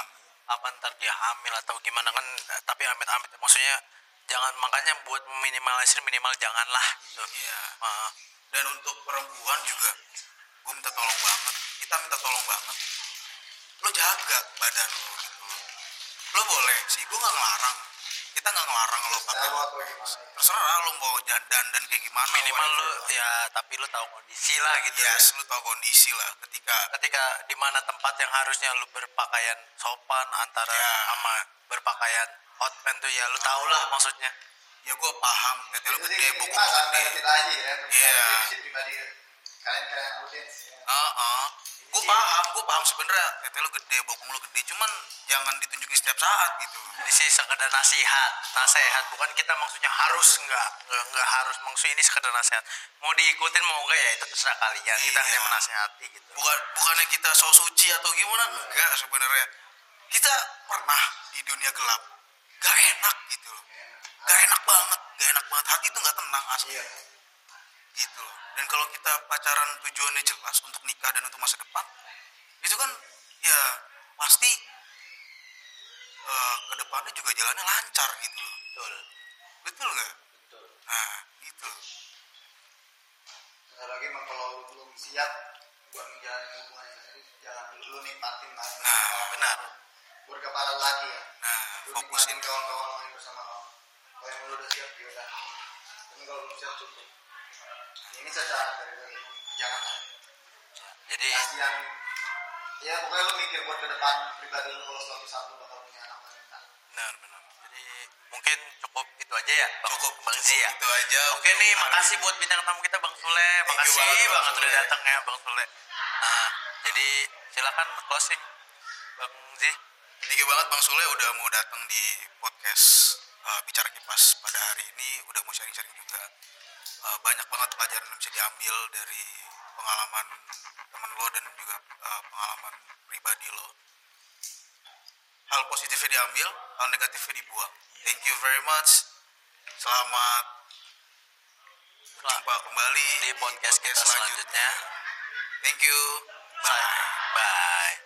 apa ntar dia hamil atau gimana kan tapi amit-amit. Maksudnya jangan makanya buat meminimalisir minimal janganlah gitu. Iya. Ah, dan untuk perempuan juga gue minta tolong banget. Kita minta tolong banget. Lo jaga badan lo lo boleh sih gue nggak ngelarang kita nggak ngelarang lo pakai ya. terserah lo mau dandan dan kayak gimana minimal lu whatever. ya tapi lu tahu kondisi lah gitu ya. yes lu tahu kondisi lah ketika ketika di mana tempat yang harusnya lu berpakaian sopan antara Ya. sama berpakaian hot pants tuh ya lu tau lah maksudnya ya gue paham tete lo gede buku lo gede kita aja ya Iya. Ya. kalian kalian audiens ya. Heeh. Gue paham gue paham sebenarnya. Tete lo gede bokong lo gede. Cuman jangan ditunjukin setiap saat gitu. Ini sih sekedar nasihat nasihat. Bukan kita maksudnya harus nggak nggak nggak harus. Maksudnya ini sekedar nasihat. Mau diikutin mau enggak ya itu terserah kalian. Kita Iya. hanya menasihati gitu. Bukan bukannya kita so suci atau gimana? Enggak sebenarnya. Kita pernah di dunia gelap gak enak gitu loh. Gak enak banget gak enak banget. Hati itu gak tenang asli iya. Gitu loh dan kalau kita pacaran tujuannya jelas untuk nikah dan untuk masa depan itu kan ya pasti eh ke depannya juga jalannya lancar gitu loh. Betul. Betul nggak? Betul. Nah gitu. Lagi kalau lu belum siap buat menjalani hubungan yang serius jangan dulu lu nikmatin lah. Nah, benar. buat ke para laki ya. Nah lu fokusin. kawan-kawan main bersama kamu kalau yang lu udah siap ya udah. Tapi kalau belum siap cukup ini secara dari gue jangan jadi kasihan ya pokoknya lu mikir buat ke depan pribadi lu kalau suatu saat lu bakal punya anak wanita benar benar jadi mungkin cukup itu aja ya bang cukup bang Zi ya itu aja Oke nih, hari makasih buat bintang tamu kita Bang Sule. Makasih banget, Bang banget udah Sule. datang ya Bang Sule. Nah, jadi silakan closing Bang Zi. Thank you banget Bang Sule udah mau datang di podcast uh, Bicara Kipas pada hari ini udah mau sharing-sharing juga Uh, banyak banget pelajaran yang bisa diambil dari pengalaman temen lo dan juga uh, pengalaman pribadi lo. Hal positifnya diambil hal negatifnya dibuang. Thank you very much. Selamat berjumpa kembali Di podcast kita selanjutnya. thank you. Bye. Bye.